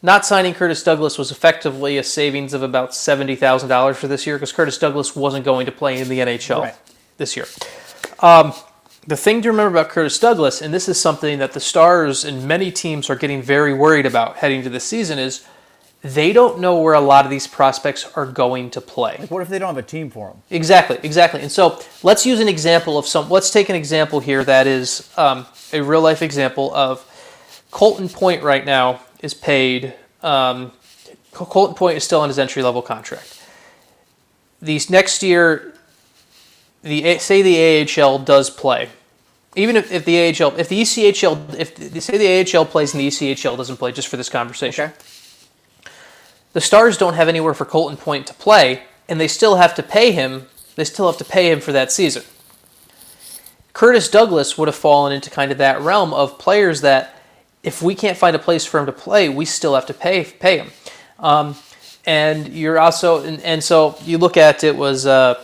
not signing Curtis Douglas was effectively a savings of about seventy thousand dollars for this year because Curtis Douglas wasn't going to play in the NHL Right. this year. Um, the thing to remember about Curtis Douglas, and this is something that the Stars and many teams are getting very worried about heading to the season, is they don't know where a lot of these prospects are going to play. Like, what if they don't have a team for them? Exactly, exactly. And so let's use an example of some. Let's take an example here that is um, a real life example of Colton Point right now is paid. Um, Colton Point is still on his entry level contract. These next year, the say the AHL does play. Even if, if the AHL, if the ECHL, if they say the AHL plays and the ECHL doesn't play, just for this conversation, Okay. the Stars don't have anywhere for Colton Point to play, and they still have to pay him. They still have to pay him for that season. Curtis Douglas would have fallen into kind of that realm of players that, if we can't find a place for him to play, we still have to pay pay him. Um, and you're also, and, and so you look at it was uh,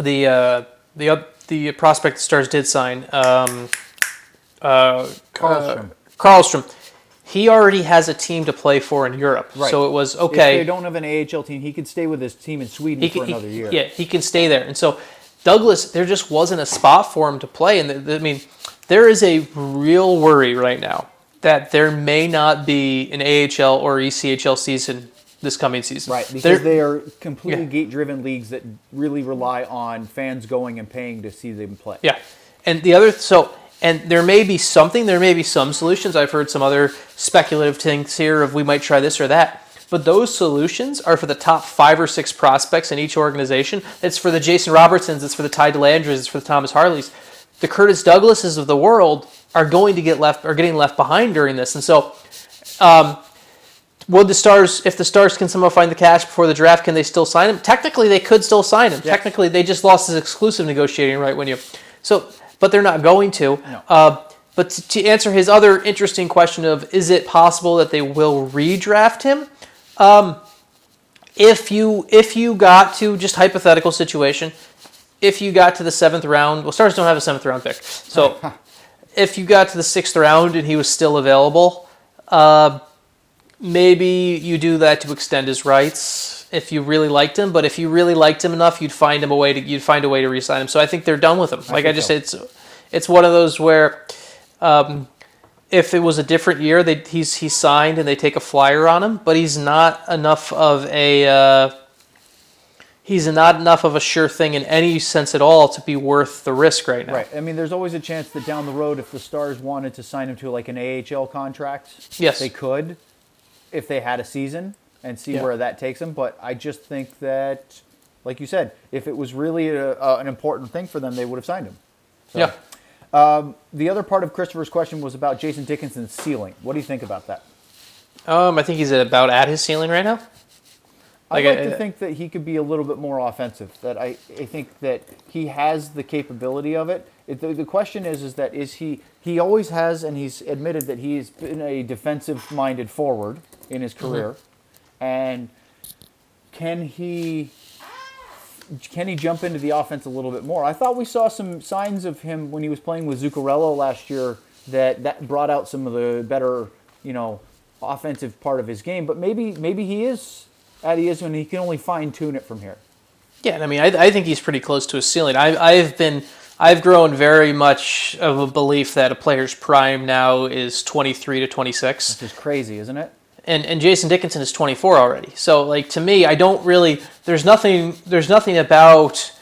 the uh, the the prospect the Stars did sign. Um, uh, Karlstrom. uh, Karlstrom. He already has a team to play for in Europe, Right. so it was If okay. they don't have an AHL team, he could stay with his team in Sweden he for he- another year. Yeah, he can stay there. And so Douglas, there just wasn't a spot for him to play. And I mean, there is a real worry right now that there may not be an AHL or ECHL season this coming season. Right, because There- they are completely Yeah. gate-driven leagues that really rely on fans going and paying to see them play. Yeah, and the other so and there may be something, there may be some solutions. I've heard some other speculative things here of we might try this or that. But those solutions are for the top five or six prospects in each organization. It's for the Jason Robertsons, it's for the Ty Dellandreas, it's for the Thomas Harleys. The Curtis Douglases of the world are going to get left are getting left behind during this. And so um, would the Stars, if the Stars can somehow find the cash before the draft, can they still sign him? Technically, they could still sign him. Technically, they just lost his exclusive negotiating right when you. So, but they're not going to. No. Uh, but to, to answer his other interesting question of is it possible that they will redraft him? Um, if you if you got to just hypothetical situation, if you got to the seventh round, well, Stars don't have a seventh round pick, so if you got to the sixth round and he was still available, uh, maybe you do that to extend his rights if you really liked him. But if you really liked him enough, you'd find him a way to you'd find a way to re-sign him. So I think they're done with him. Like I, think just so. said, it's it's one of those where. Um, if it was a different year, they, he's he's signed and they take a flyer on him, but he's not enough of a uh, he's not enough of a sure thing in any sense at all to be worth the risk right now. Right. I mean, there's always a chance that down the road, if the Stars wanted to sign him to like an AHL contract, Yes. they could, if they had a season, and see Yeah. where that takes them. But I just think that, like you said, if it was really a, a, an important thing for them, they would have signed him. So, Yeah. The other part of Christopher's question was about Jason Dickinson's ceiling. What do you think about that? Um, I think he's at about at his ceiling right now. Like, like I- to think that he could be a little bit more offensive. That I, I think that he has the capability of it. it the, the question is, is that is he? He always has, and he's admitted that he's been a defensive-minded forward in his mm-hmm. career, and can he? Can he jump into the offense a little bit more? I thought we saw some signs of him when he was playing with Zuccarello last year that that brought out some of the better, you know, offensive part of his game. But maybe maybe he is he is when he can only fine tune it from here. Yeah, and I mean, I, I think he's pretty close to his ceiling. I, I've been, I've grown very much of a belief that a player's prime now is 23 to 26. Which is crazy, isn't it? and and Jason Dickinson is 24 already. So like to me, I don't really. There's nothing. There's nothing about.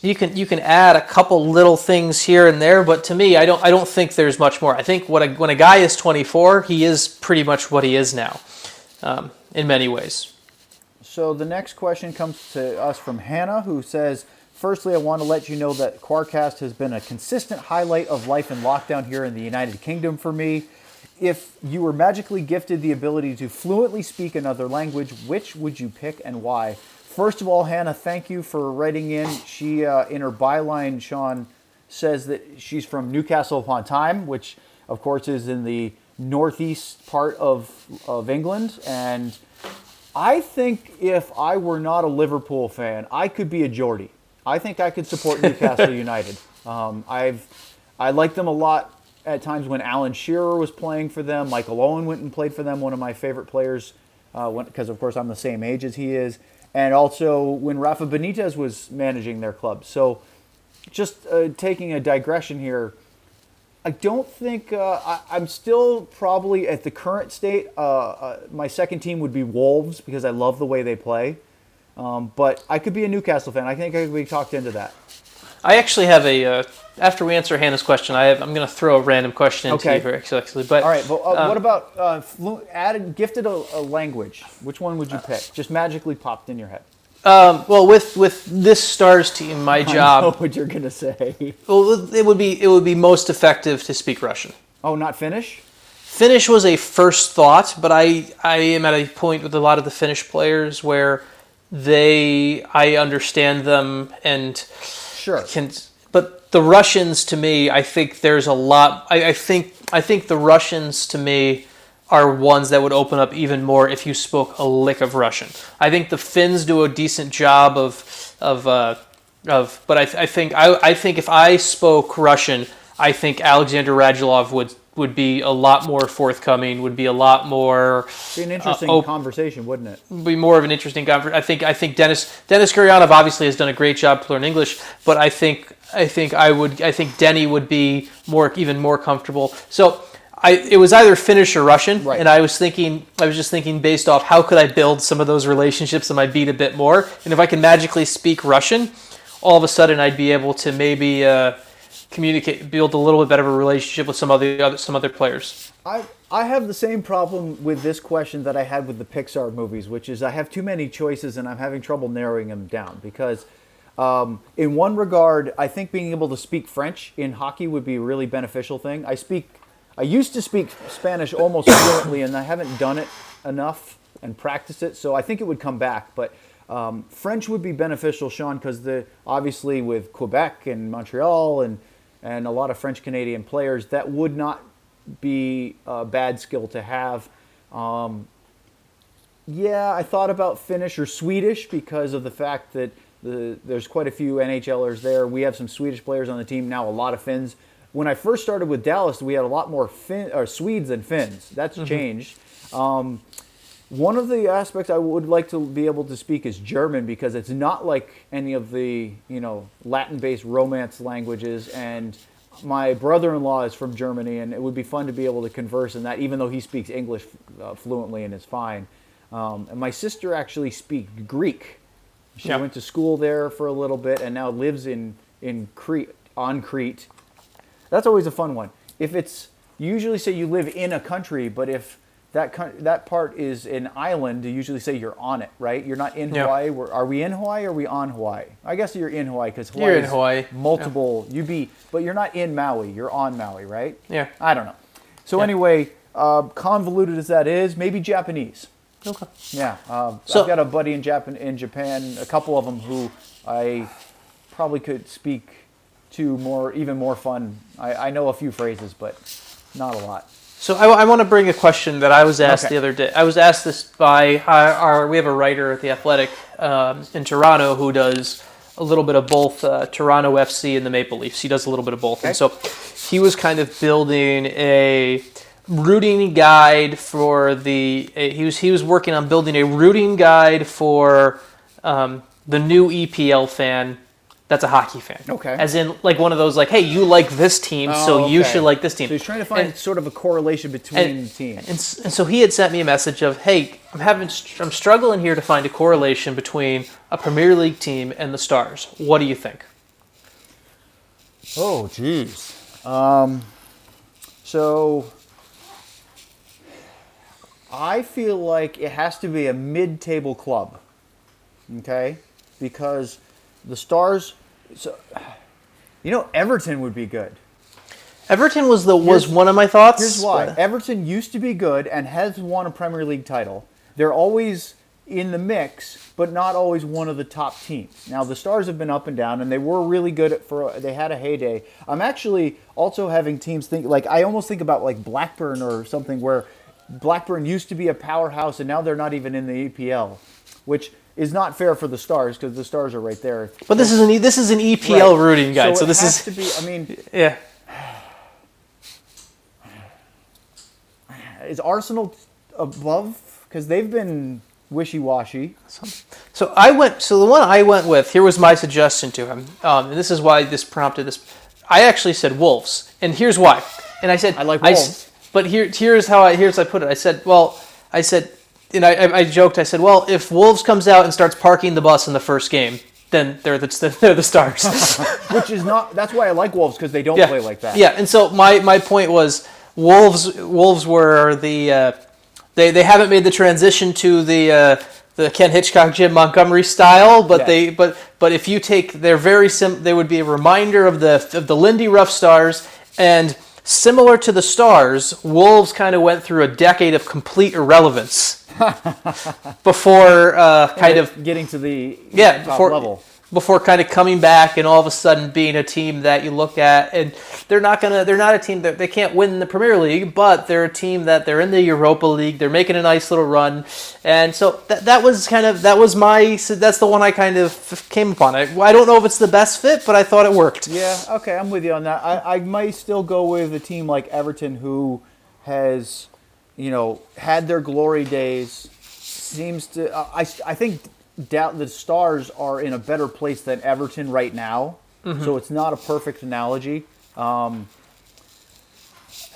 You can you can add a couple little things here and there, but to me, I don't I don't think there's much more. I think what a, when a guy is 24, he is pretty much what he is now, um, in many ways. So the next question comes to us from Hannah, who says, Firstly, I want to let you know that Quarcast has been a consistent highlight of life in lockdown here in the United Kingdom for me. If you were magically gifted the ability to fluently speak another language, which would you pick and why? first of all, Hannah, thank you for writing in. She uh, in her byline, Sean says that she's from Newcastle upon Tyne, which of course is in the northeast part of of England, and I think if I were not a Liverpool fan, I could be a Geordie. I think I could support Newcastle United. Um, I've I like them a lot at times when Alan Shearer was playing for them. Michael Owen went and played for them, one of my favorite players, because of course I'm the same age as he is, and also when Rafa Benitez was managing their club. So, just uh, taking a digression here. I don't think uh, I, I'm still probably at the current state. Uh, uh, my second team would be Wolves because I love the way they play. Um, but I could be a Newcastle fan. I think I could be talked into that. I actually have a. Uh, after we answer Hannah's question, I have, I'm going to throw a random question into Okay. you very quickly. But All right, but uh, um, what about uh, flu- added gifted a, a language? Which one would you pick? Just magically popped in your head. Um, well, with with this stars team, my I know job, what you're gonna say. well, it would be it would be most effective to speak Russian. Oh, not Finnish? Finnish was a first thought, but I I am at a point with a lot of the Finnish players where they I understand them and Sure. can but the Russians to me I think there's a lot I, I think I think the Russians to me are ones that would open up even more if you spoke a lick of Russian. I think the Finns do a decent job of of uh, of but I, I think I, I think if I spoke Russian I think Alexander Radulov would would be a lot more forthcoming would be a lot more Be an interesting oh. conversation, wouldn't it? be more of an interesting conversation. I think I think Denis Denis Gurianov obviously has done a great job to learn English, but I think I think I would I think Denny would be more even more comfortable. So I it was either Finnish or Russian, Right. and I was thinking I was just thinking based off how could I build some of those relationships in my beat a bit more, and if I can magically speak Russian, all of a sudden I'd be able to maybe. Uh, communicate build a little bit better of a relationship with some other, other some other players I I have the same problem with this question that I had with the Pixar movies, which is I have too many choices and I'm having trouble narrowing them down because. Um, in one regard, I think being able to speak French in hockey would be a really beneficial thing. I speak, I used to speak Spanish almost fluently, and I haven't done it enough and practiced it. So I think it would come back. But um, French would be beneficial, Sean, because the obviously with Quebec and Montreal and and a lot of French Canadian players, that would not be a bad skill to have. Um, yeah, I thought about Finnish or Swedish because of the fact that the, there's quite a few NHLers there. We have some Swedish players on the team now, a lot of Finns. When I first started with Dallas, we had a lot more fin- or Swedes than Finns. That's changed. Um, one of the aspects I would like to be able to speak is German because it's not like any of the you know Latin-based Romance languages. And my brother-in-law is from Germany, and it would be fun to be able to converse in that, even though he speaks English uh, fluently and is fine. Um, and my sister actually speaks Greek. She Yeah. went to school there for a little bit and now lives in in Crete on Crete. That's always a fun one. If it's usually say you live in a country, but if that that part is an island, you usually say you're on it, right? You're not in Yeah. Hawaii. We're, are we in Hawaii? or Are we on Hawaii? I guess you're in Hawaii because Hawaii You're in is Hawaii, multiple. You be, but you're not in Maui. You're on Maui, right? Yeah. I don't know. So Yeah. anyway, uh, convoluted as that is, maybe Japanese. okay Yeah, uh, So- I've got a buddy in Japan, in Japan, a couple of them who I probably could speak to more, even more fun. I, I know a few phrases, but not a lot. So I, I want to bring a question that I was asked Okay. the other day. I was asked this by our, our we have a writer at the Athletic um, in Toronto who does a little bit of both uh, Toronto FC and the Maple Leafs. He does a little bit of both, and so he was kind of building a routing guide for the. uh, He was he was working on building a routing guide for um, the new EPL fan. That's a hockey fan. Okay. As in, like one of those, like, hey, you like this team, so Oh, you okay. should like this team. So he's trying to find And- sort of a correlation between and, teams. and, and so he had sent me a message of, "Hey, I'm having, I'm struggling here to find a correlation between a Premier League team and the Stars. What do you think?" Oh, jeez. Um, so I feel like it has to be a mid-table club, okay? Because the Stars. So, you know, Everton would be good. Everton was the was Here's- one of my thoughts. Here's why. but- Everton used to be good and has won a Premier League title. They're always in the mix, but not always one of the top teams. Now the Stars have been up and down, and they were really good at for they had a heyday. I'm actually also having teams think like I almost think about like Blackburn or something where Blackburn used to be a powerhouse, and now they're not even in the EPL, which is not fair for the Stars because the Stars are right there. But this is an this is an EPL Right. rooting guide, so, it this has is to be. I mean, yeah. is Arsenal above because they've been wishy-washy. So I went. So the one I went with here was my suggestion to him, um, and this is why this prompted this. I actually said Wolves, and here's why. And I said I like Wolves. but here, here's how I here's how I put it. I said, well, I said, and I, I, I joked. I said, well, if Wolves comes out and starts parking the bus in the first game, then they're the they're the stars. which is not. That's why I like Wolves because they don't yeah. play like that. Yeah, and so my, my point was Wolves Wolves were the uh, they they haven't made the transition to the uh, the Ken Hitchcock Jim Montgomery style, but Yeah. they but but if you take they're very sim they would be a reminder of the of the Lindy Ruff Stars and similar to the Stars, Wolves kind of went through a decade of complete irrelevance before uh, kind of getting to the yeah top before level. before kind of coming back and all of a sudden being a team that you look at and they're not gonna they're not a team that they can't win the Premier League but they're a team that they're in the Europa League they're making a nice little run and so that, that was kind of that was my so that's the one I kind of came upon I, I don't know if it's the best fit but I thought it worked Yeah, okay, I'm with you on that. I, I might still go with a team like Everton who has, you know, had their glory days. Seems to, I, I think doubt the Stars are in a better place than Everton right now. So it's not a perfect analogy. Um,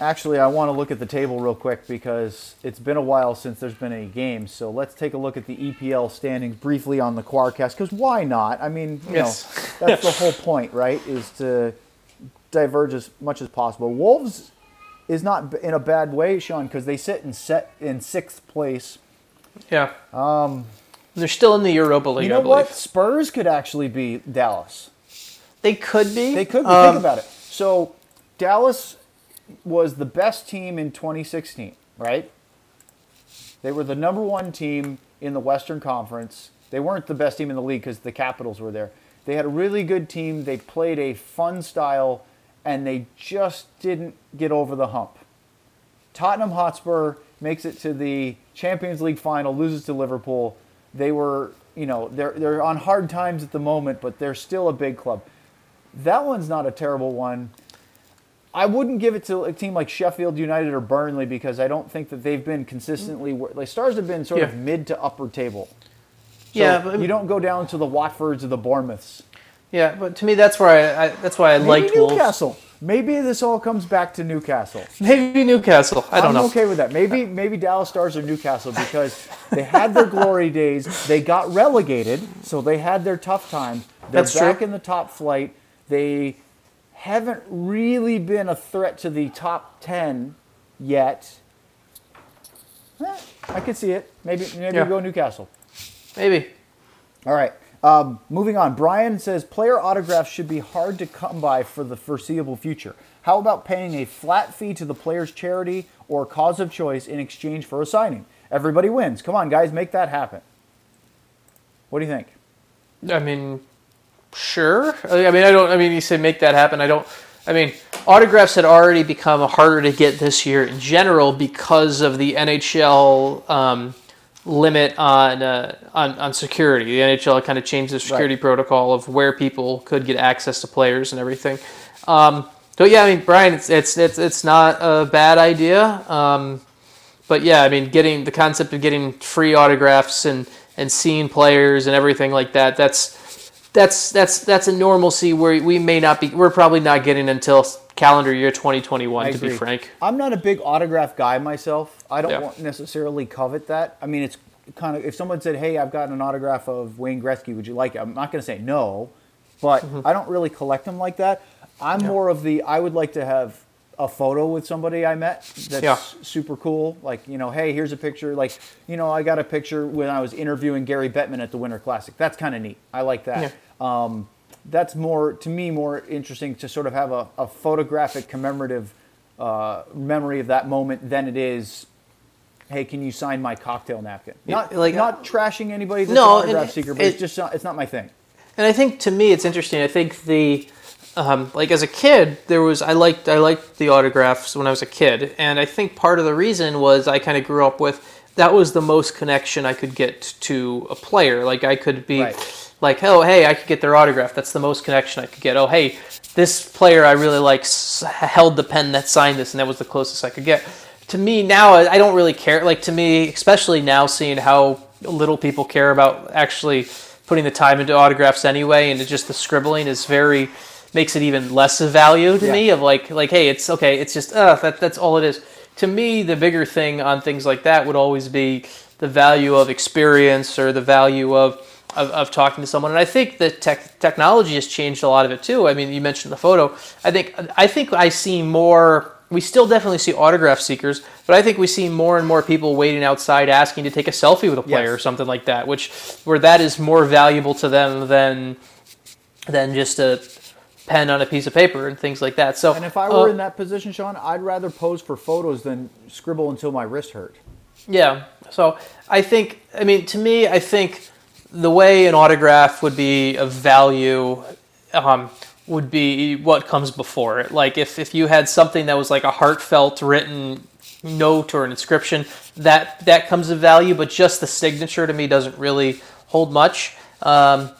actually, I want to look at the table real quick because it's been a while since there's been any games. So let's take a look at the EPL standings briefly on the Quarcast because why not? I mean, you Yes. know, that's the whole point, right? Is to diverge as much as possible. Wolves is not in a bad way, Sean, because they sit in set in sixth place. yeah um they're still in the Europa League You know I believe what? Spurs could actually be Dallas. they could be They could be. Um, think about it. So Dallas was the best team in 2016, right? They were the number one team in the Western Conference. They weren't the best team in the league because the Capitals were there. They had a really good team. They played a fun style, and they just didn't get over the hump. Tottenham Hotspur makes it to the Champions League final, loses to Liverpool. They were, you know, they're they're on hard times at the moment, but they're still a big club. That one's not a terrible one. I wouldn't give it to a team like Sheffield United or Burnley because I don't think that they've been consistently. Like Stars have been sort of mid to upper table. So Yeah, but- you don't go down to the Watfords or the Bournemouths. Yeah but to me that's where I, I that's why I Maybe liked Wolves Newcastle. Maybe this all comes back to Newcastle. maybe Newcastle I don't know. I'm okay with that. Maybe maybe Dallas Stars or Newcastle because they had their glory days. They got relegated, so they had their tough times. They're That's true. back in the top flight. They haven't really been a threat to the top ten yet. Eh, I could see it. Maybe maybe Yeah. go Newcastle. maybe All right. Um, moving on. Brian says player autographs should be hard to come by for the foreseeable future. How about paying a flat fee to the player's charity or cause of choice in exchange for a signing? Everybody wins. Come on, guys, make that happen. What do you think? I mean, sure. I mean, I don't. I mean, you say make that happen. I don't. I mean, autographs had already become harder to get this year in general because of the NHL um, limit on, uh, on on security. The NHL kind of changed the security Right. protocol of where people could get access to players and everything. Um, so yeah, I mean, Brian, it's it's it's, it's not a bad idea. Um, but yeah, I mean, getting the concept of getting free autographs and and seeing players and everything like that. That's that's that's that's a normalcy where we may not be. We're probably not getting until calendar year 2021. I to be frank, I'm not a big autograph guy myself. I don't Yeah. necessarily covet that. I mean, it's kind of if someone said, "Hey, I've got an autograph of Wayne Gretzky. Would you like it?" I'm not going to say no, but Mm-hmm. I don't really collect them like that. I'm more of the I would like to have a photo with somebody I met that's Yeah. super cool. Like, you know, hey, here's a picture. Like, you know, I got a picture when I was interviewing Gary Bettman at the Winter Classic. That's kind of neat. I like that. Um, that's more, to me, more interesting to sort of have a, a photographic commemorative uh, memory of that moment than it is hey, can you sign my cocktail napkin? Not like- not trashing anybody that's No, autograph seeker, but it- it's just not, it's not my thing. And I think to me it's interesting. I think the um, like as a kid there was I liked I liked the autographs when I was a kid, and I think part of the reason was I kind of grew up with that was the most connection I could get to a player. Like I could be Right. Like, oh hey, I could get their autograph. That's the most connection I could get. Oh hey, this player I really like held the pen that signed this, and that was the closest I could get. To me now, I don't really care. Like to me, especially now, seeing how little people care about actually putting the time into autographs anyway, and just the scribbling is very makes it even less of value to Yeah. me. Of like, like hey, it's okay. It's just uh, that that's all it is. To me, the bigger thing on things like that would always be the value of experience or the value of of, of talking to someone. And I think that tech, technology has changed a lot of it too. I mean, you mentioned the photo. I think I think I see more. We still definitely see autograph seekers, but I think we see more and more people waiting outside asking to take a selfie with a player Yes. or something like that, which where that is more valuable to them than than just a pen on a piece of paper and things like that. So And if I were uh, in that position, Sean, I'd rather pose for photos than scribble until my wrist hurt. Yeah. So I think, I mean, to me, I think the way an autograph would be of value um, would be what comes before it. Like if, if you had something that was like a heartfelt written note or an inscription, that that comes of value. But just the signature to me doesn't really hold much. Um,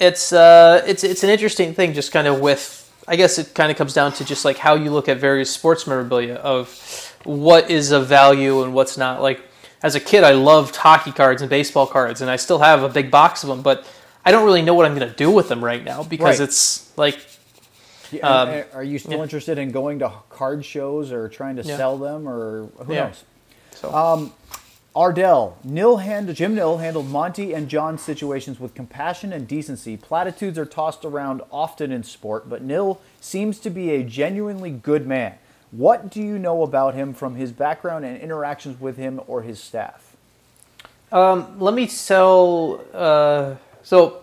it's uh, it's it's an interesting thing, just kind of with. I guess it kind of comes down to just like how you look at various sports memorabilia of what is of value and what's not. Like as a kid, I loved hockey cards and baseball cards, and I still have a big box of them, but I don't really know what I'm going to do with them right now because Right. it's like Um, and- and are you still yeah. interested in going to card shows or trying to Yeah. sell them or who Yeah. knows? so. Ardell, Nill hand, Jim Nill handled Monty and Johns' situations with compassion and decency. Platitudes are tossed around often in sport, but Nill seems to be a genuinely good man. What do you know about him from his background and interactions with him or his staff? Um, let me tell. Uh, so,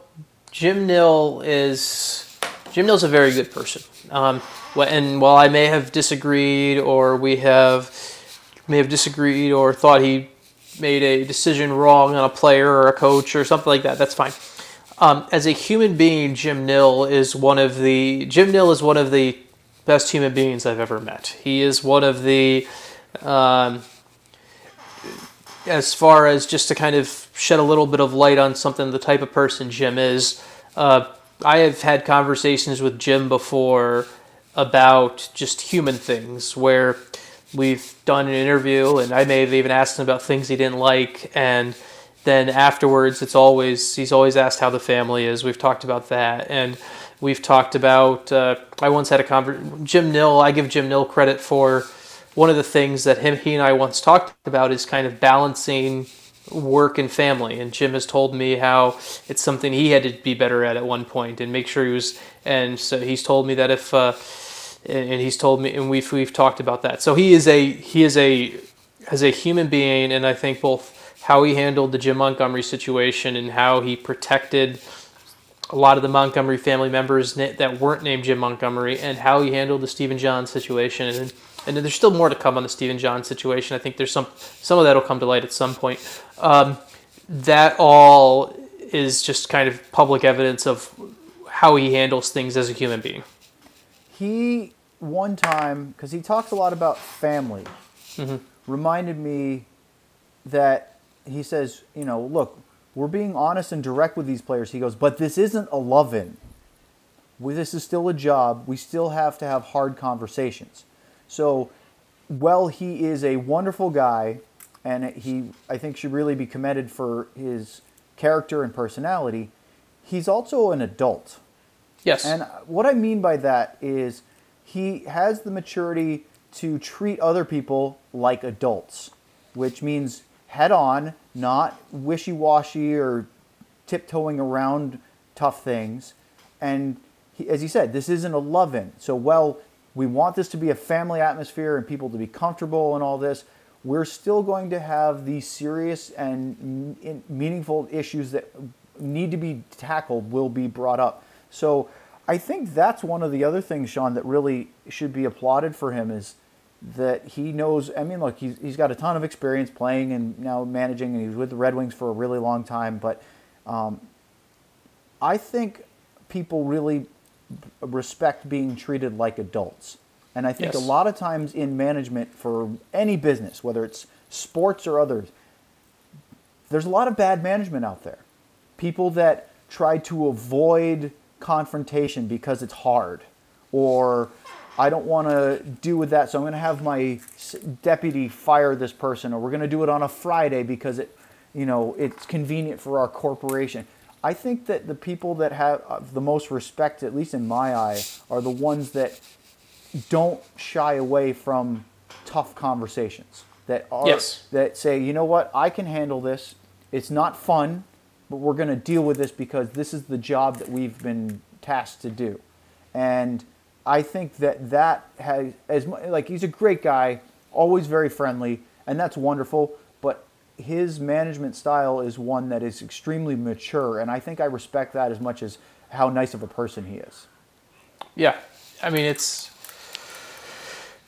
Jim Nill is Jim Nill's a very good person. Um, and while I may have disagreed, or we have may have disagreed, or thought he made a decision wrong on a player or a coach or something like that, that's fine. Um, as a human being, Jim Nill is one of the Jim Nill is one of the best human beings I've ever met. He is one of the um, as far as just to kind of shed a little bit of light on something, the type of person Jim is. Uh, I have had conversations with Jim before about just human things where we've done an interview and I may have even asked him about things he didn't like and then afterwards it's always he's always asked how the family is we've talked about that and we've talked about uh, i once had a conversation jim nill i give jim nill credit for one of the things that him he and i once talked about is kind of balancing work and family. And jim has told me how it's something he had to be better at at one point and make sure he was and so he's told me that if uh, and he's told me and we've we've talked about that. So he is a he is a as a human being and i think both how he handled the jim montgomery situation and how he protected a lot of the montgomery family members that weren't named jim montgomery and how he handled the stephen johns situation. And and there's still more to come on the stephen johns situation. I think there's some some of that will come to light at some point. Um, that all is just kind of public evidence of how he handles things as a human being. He, one time, because he talks a lot about family, reminded me that he says, you know, look, we're being honest and direct with these players. He goes, but this isn't a love in. This is still a job. We still have to have hard conversations. So, well, he is a wonderful guy, and he, I think, should really be commended for his character and personality. He's also an adult. yes And what I mean by that is he has the maturity to treat other people like adults, which means head on, not wishy washy or tiptoeing around tough things. And he, as he said, this isn't a love in. So, well, we want this to be a family atmosphere and people to be comfortable and all this. We're still going to have these serious and meaningful issues that need to be tackled will be brought up. So I think that's one of the other things, Sean, that really should be applauded for him is that he knows. I mean, look, he's, he's got a ton of experience playing and now managing, and he was with the Red Wings for a really long time. But um, I think people really respect being treated like adults. And I think Yes. a lot of times in management for any business, whether it's sports or others, there's a lot of bad management out there. People that try to avoid confrontation because it's hard, or I don't want to do with that, so I'm going to have my deputy fire this person, or we're going to do it on a Friday because it, you know, it's convenient for our corporation. I think that the people that have uh, the most respect, at least in my eye, are the ones that don't shy away from tough conversations that are Yes. that say, you know what, I can handle this. It's not fun, but we're going to deal with this because this is the job that we've been tasked to do. And I think that that has as like he's a great guy, always very friendly, and that's wonderful. But his management style is one that is extremely mature, and I think I respect that as much as how nice of a person he is. Yeah, I mean it's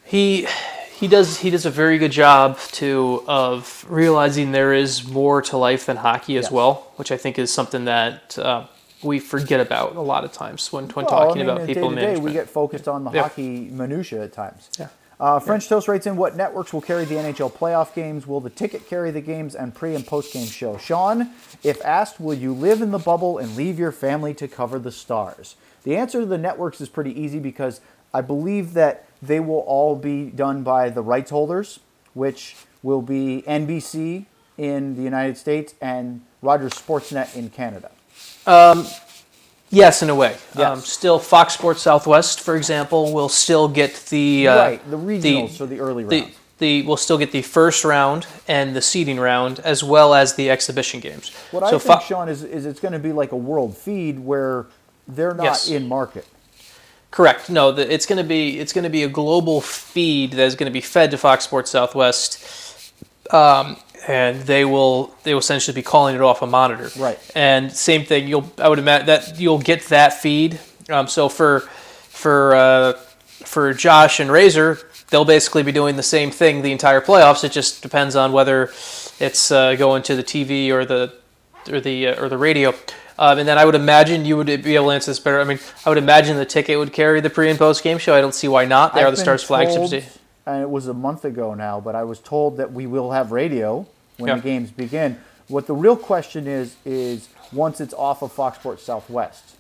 he he does he does a very good job to of realizing there is more to life than hockey as Yes. well, which I think is something that uh, we forget about a lot of times when when Well, talking I mean, about people in day we get focused on the Yeah. hockey minutia at times. Yeah. Uh, French Toast writes in, what networks will carry the NHL playoff games? Will the ticket carry the games and pre and post game show? Sean, if asked, will you live in the bubble and leave your family to cover the stars? The answer to the networks is pretty easy because I believe that they will all be done by the rights holders, which will be NBC in the United States and Rogers Sportsnet in Canada. Yes, in a way. Yes. Um, still, Fox Sports Southwest, for example, will still get the uh, right, the regionals for the early the, rounds. the will still get the first round and the seeding round as well as the exhibition games. What I so think, Fo- Sean, is, is it's going to be like a world feed where they're not Yes. in market. Correct. No, the, it's going to be it's going to be a global feed that is going to be fed to Fox Sports Southwest, um, and they will they will essentially be calling it off a monitor. Right. And same thing. You'll I would imagine that you'll get that feed. Um, so for for uh, for Josh and Razor, they'll basically be doing the same thing the entire playoffs. It just depends on whether it's uh, going to the TV or the or the uh, or the radio. Um, and then I would imagine you would be able to answer this better. I mean, I would imagine the ticket would carry the pre and post game show. I don't see why not. They are I've the Stars flagship. And it was a month ago now, but I was told that we will have radio when Yeah. the games begin. What the real question is is once it's off of Fox Sports Southwest,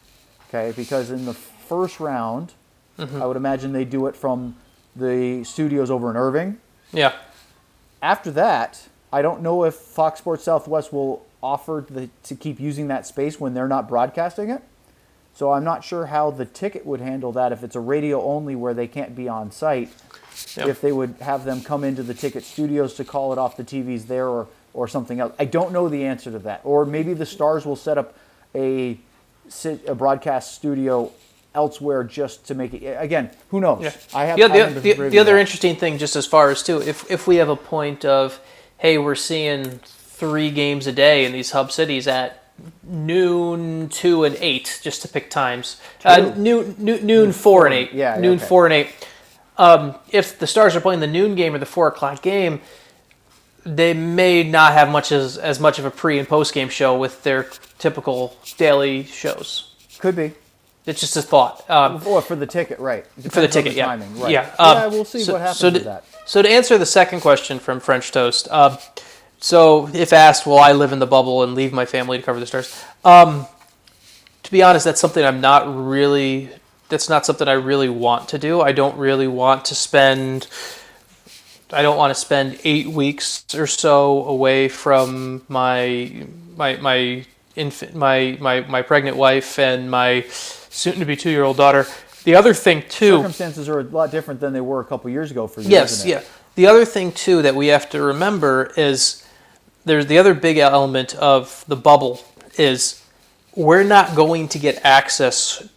okay? Because in the first round, Mm-hmm. I would imagine they do it from the studios over in Irving. Yeah. After that, I don't know if Fox Sports Southwest will offer the, to keep using that space when they're not broadcasting it. So I'm not sure how the ticket would handle that if it's a radio only where they can't be on site. Yep. If they would have them come into the ticket studios to call it off the TVs there or, or something else. I don't know the answer to that. Or maybe the Stars will set up a, a broadcast studio elsewhere just to make it. Again, who knows? Yeah. I have the, I the, haven't the, the other interesting thing, just as far as too, if if we have a point of, hey, we're seeing three games a day in these hub cities at noon, two, and eight, just to pick times. Uh, Two. noon, noon, noon, four and eight. Yeah, yeah, noon, okay. four and eight. Um, if the Stars are playing the noon game or the four o'clock game, they may not have much as as much of a pre and post game show with their typical daily shows. Could be. It's just a thought. Um, Or for the ticket, right. for the Depends ticket, yeah, timing, right. yeah. yeah, Um, we'll see so- what happens so with to, that. So to answer the second question from French Toast, um, so if asked, will I live in the bubble and leave my family to cover the stars? Um, to be honest, that's something I'm not really. That's not something I really want to do. I don't really want to spend. I don't want to spend eight weeks or so away from my my my infant my my, my pregnant wife and my soon to be two year old daughter. The other thing too. Circumstances are a lot different than they were a couple years ago for you. Yes, yeah. The other thing too that we have to remember is there's the other big element of the bubble is we're not going to get access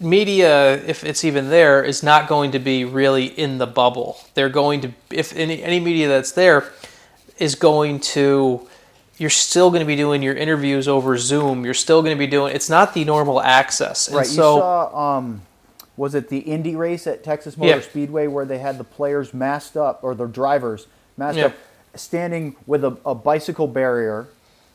media if it's even there is not going to be really in the bubble. They're going to if any any media that's there is going to you're still going to be doing your interviews over Zoom. You're still going to be doing it's not the normal access. And Right. so you saw um, was it the Indy race at Texas Motor Yeah. Speedway where they had the players masked up or the drivers masked Yeah. up, standing with a, a bicycle barrier,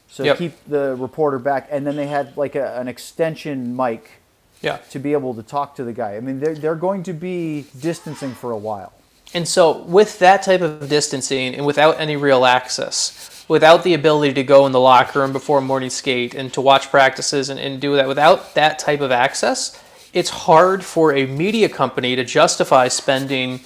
so Yep. keep the reporter back, and then they had like a, an extension mic Yeah. to be able to talk to the guy. I mean, they're they're going to be distancing for a while. And so, with that type of distancing and without any real access, without the ability to go in the locker room before morning skate and to watch practices and, and do that, without that type of access, it's hard for a media company to justify spending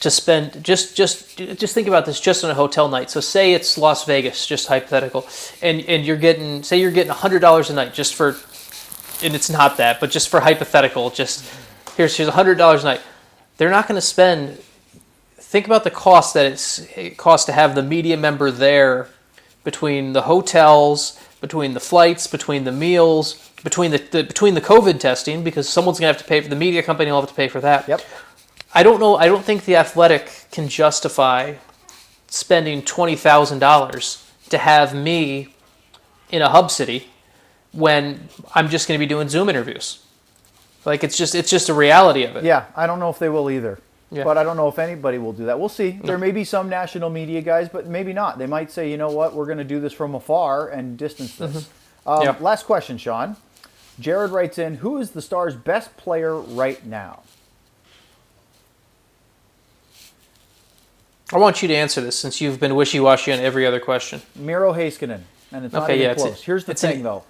to spend just just just think about this just on a hotel night. So say it's Las Vegas, just hypothetical, and and you're getting say you're getting hundred dollars a night just for, and it's not that, but just for hypothetical, just here's here's hundred dollars a night. They're not going to spend. Think about the cost that it's, it costs to have the media member there, between the hotels, between the flights, between the meals, between the, the between the COVID testing, because someone's going to have to pay for the media company will have to pay for that. Yep. I don't know. I don't think the Athletic can justify spending twenty thousand dollars to have me in a hub city when I'm just going to be doing Zoom interviews. Like it's just it's just a reality of it. Yeah, I don't know if they will either. Yeah. But I don't know if anybody will do that. We'll see. There may be some national media guys, but maybe not. They might say, you know what, we're going to do this from afar and distance this. Um, Mm-hmm. Yeah. Last question, Sean. Jared writes in, who is the Stars' best player right now? I want you to answer this since you've been wishy-washy on every other question. Miro Heiskanen, and it's not Okay, even yeah, close. Here's the an- thing, though: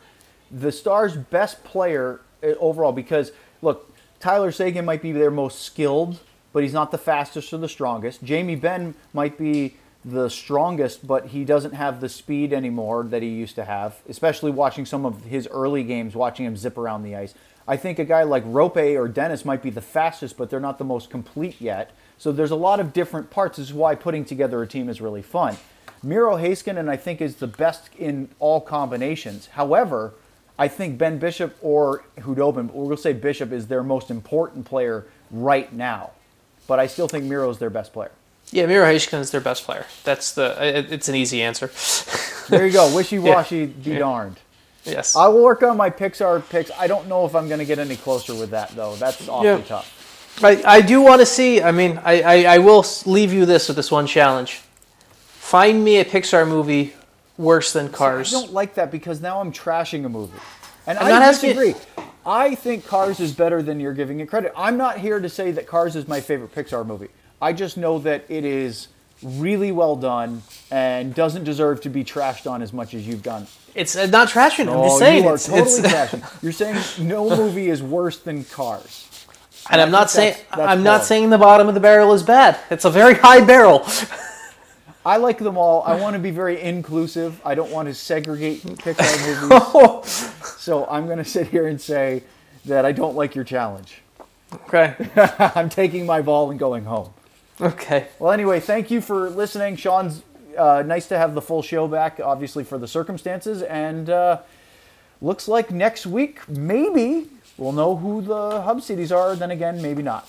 the Stars' best player uh, overall, because look, Tyler Seguin might be their most skilled, but he's not the fastest or the strongest. Jamie Benn might be the strongest, but he doesn't have the speed anymore that he used to have. Especially watching some of his early games, watching him zip around the ice. I think a guy like Roope or Denis might be the fastest, but they're not the most complete yet. So there's a lot of different parts. This is why putting together a team is really fun. Miro Heiskanen, I think, is the best in all combinations. However, I think Ben Bishop or Khudobin, but we'll say Bishop is their most important player right now. But I still think Miro is their best player. Yeah, Miro Heiskanen is their best player. That's the. It's an easy answer. There you go. Wishy-washy, be darned. yes. I will work on my Pixar picks. I don't know if I'm going to get any closer with that, though. That's awfully Yeah. tough. I, I do want to see. I mean, I, I, I will leave you this with this one challenge. Find me a Pixar movie worse than Cars. I don't like that because now I'm trashing a movie. And I'm I not asking- disagree. I think Cars is better than you're giving it credit. I'm not here to say that Cars is my favorite Pixar movie. I just know that it is really well done and doesn't deserve to be trashed on as much as you've done. It's uh, not trashing. I'm Oh, just saying. you are it's, totally it's, trashing. You're saying no movie is worse than Cars. and I'm not saying I'm not saying the bottom of the barrel is bad. It's a very high barrel. I like them all. I want to be very inclusive. I don't want to segregate Pixar movies. So I'm going to sit here and say that I don't like your challenge. okay. I'm taking my ball and going home. Okay. Well, anyway, thank you for listening. Sean's uh, nice to have the full show back, obviously, for the circumstances. And uh, looks like next week, maybe we'll know who the hub cities are. Then again, maybe not.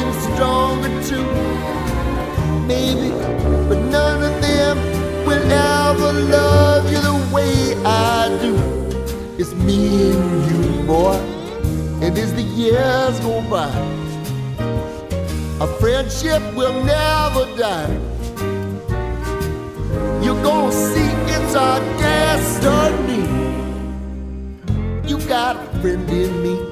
and stronger too. Maybe, but none of them will ever love you the way I do. It's me and you, boy. And as the years go by, our friendship will never die. You're gonna see it's our destiny. You got a friend in me.